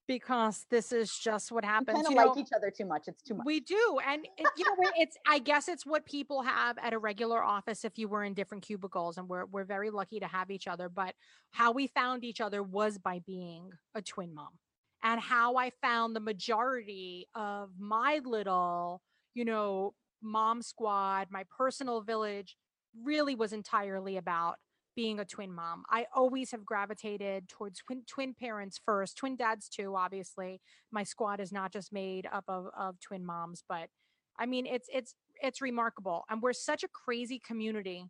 because this is just what happens. kind of like know? each other too much it's too much We do, and it, you know, it's I guess it's what people have at a regular office if you were in different cubicles, and we're we're very lucky to have each other. But how we found each other was by being a twin mom, and how I found the majority of my little, you know, mom squad, my personal village, really was entirely about being a twin mom. I always have gravitated towards twin twin parents first, twin dads too, obviously. My squad is not just made up of, of twin moms but i mean it's it's it's remarkable. And we're such a crazy community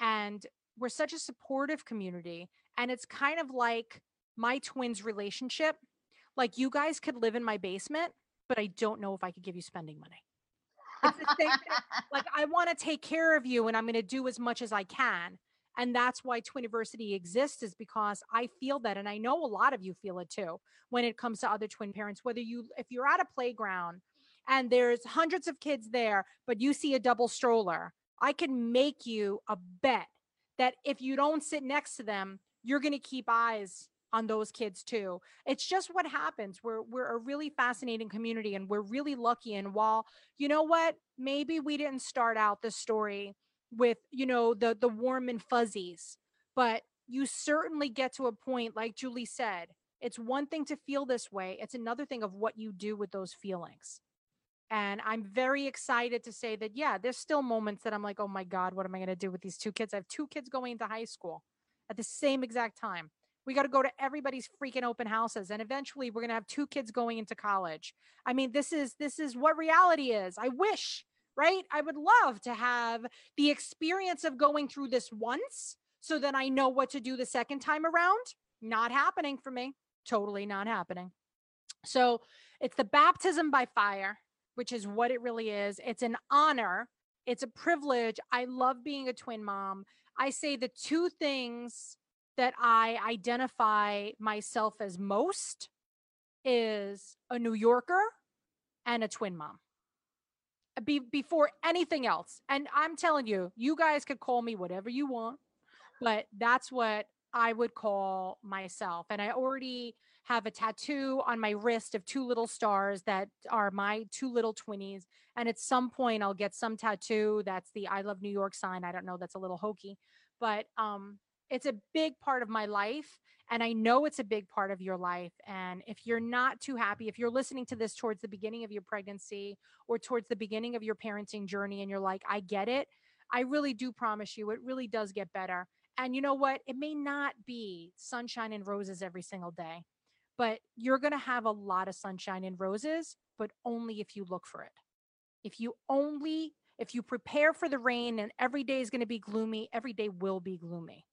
and we're such a supportive community and it's kind of like my twins relationship. Like you guys could live in my basement but i don't know if i could give you spending money. It's the same thing. like i want to take care of you and i'm going to do as much as i can and that's why twiniversity exists is because i feel that and i know a lot of you feel it too when it comes to other twin parents whether you if you're at a playground and there's hundreds of kids there but you see a double stroller i can make you a bet that if you don't sit next to them you're going to keep eyes on those kids too. It's just what happens. We're we're a really fascinating community and we're really lucky and while you know what maybe we didn't start out the story with you know the the warm and fuzzies but you certainly get to a point like julie said it's one thing to feel this way it's another thing of what you do with those feelings. And i'm very excited to say that yeah there's still moments that i'm like oh my god what am i going to do with these two kids? I have two kids going into high school at the same exact time. We got to go to everybody's freaking open houses and eventually we're going to have two kids going into college. I mean this is this is what reality is. I wish right? I would love to have the experience of going through this once so that i know what to do the second time around. Not happening for me. Totally not happening. So it's the baptism by fire which is what it really is. It's an honor. It's a privilege. I love being a twin mom. I say the two things that I identify myself as most is a New Yorker and a twin mom. Be, before anything else. And I'm telling you, you guys could call me whatever you want, but that's what I would call myself. And I already have a tattoo on my wrist of two little stars that are my two little twinnies. And at some point, I'll get some tattoo that's the I love New York sign. I don't know, that's a little hokey, but um, it's a big part of my life. And I know it's a big part of your life. And if you're not too happy, if you're listening to this towards the beginning of your pregnancy or towards the beginning of your parenting journey and you're like, I get it, I really do promise you, it really does get better. And you know what? It may not be sunshine and roses every single day, but you're going to have a lot of sunshine and roses, but only if you look for it. If you only, if you prepare for the rain and every day is going to be gloomy, every day will be gloomy.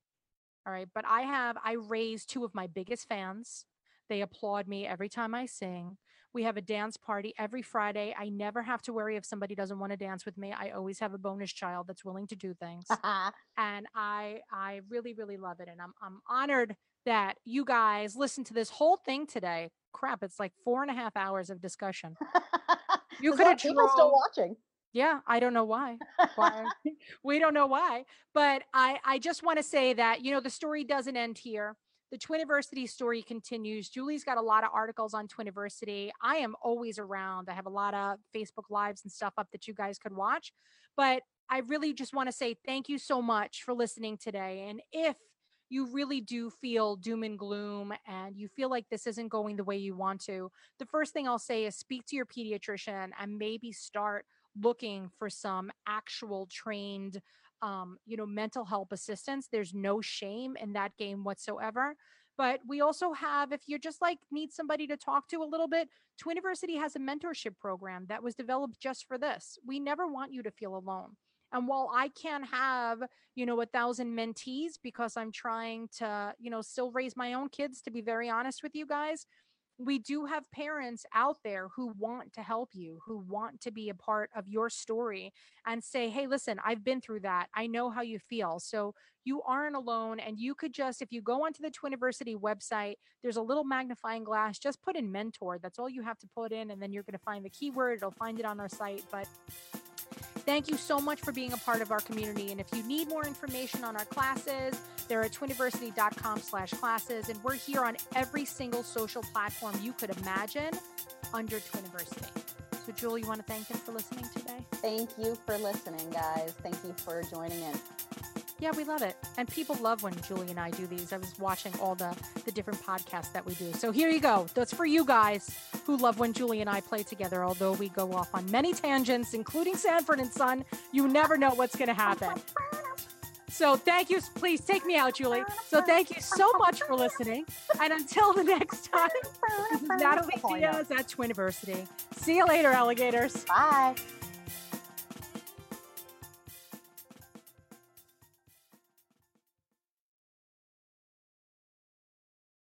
All right. But I have, I raise two of my biggest fans. They applaud me every time I sing. We have a dance party every Friday. I never have to worry if somebody doesn't want to dance with me. I always have a bonus child that's willing to do things. and I I really, really love it. And I'm I'm honored that you guys listen to this whole thing today. Crap, it's like four and a half hours of discussion. You could have people still watching. Yeah, I don't know why. why. we don't know why. But I, I just want to say that, you know, the story doesn't end here. The Twiniversity story continues. Julie's got a lot of articles on Twiniversity. I am always around. I have a lot of Facebook Lives and stuff up that you guys could watch. But I really just want to say thank you so much for listening today. And if you really do feel doom and gloom and you feel like this isn't going the way you want to, the first thing I'll say is speak to your pediatrician and maybe start looking for some actual trained um, you know mental health assistance there's no shame in that game whatsoever. But we also have if you're just like need somebody to talk to a little bit twiniversity has a mentorship program that was developed just for this. We never want you to feel alone. And while i can't have you know a thousand mentees because i'm trying to you know still raise my own kids to be very honest with you guys we do have parents out there who want to help you, who want to be a part of your story and say, hey, listen, I've been through that. I know how you feel. So you aren't alone. And you could just, if you go onto the Twiniversity website, there's a little magnifying glass, just put in mentor. That's all you have to put in. And then you're going to find the keyword. It'll find it on our site. But Thank you so much for being a part of our community. And if you need more information on our classes, they're at twiniversity.com slash classes. And we're here on every single social platform you could imagine under Twiniversity. So Julie, you want to thank them for listening today? Thank you for listening, guys. Thank you for joining in. Yeah, we love it. And people love when Julie and I do these. I was watching all the the different podcasts that we do. So here you go. That's for you guys who love when Julie and I play together, although we go off on many tangents, including Sanford and Son. You never know what's going to happen. So thank you. Please take me out, Julie. So thank you so much for listening. And until the next time, this is Natalie Diaz at Twiniversity. See you later, alligators. Bye.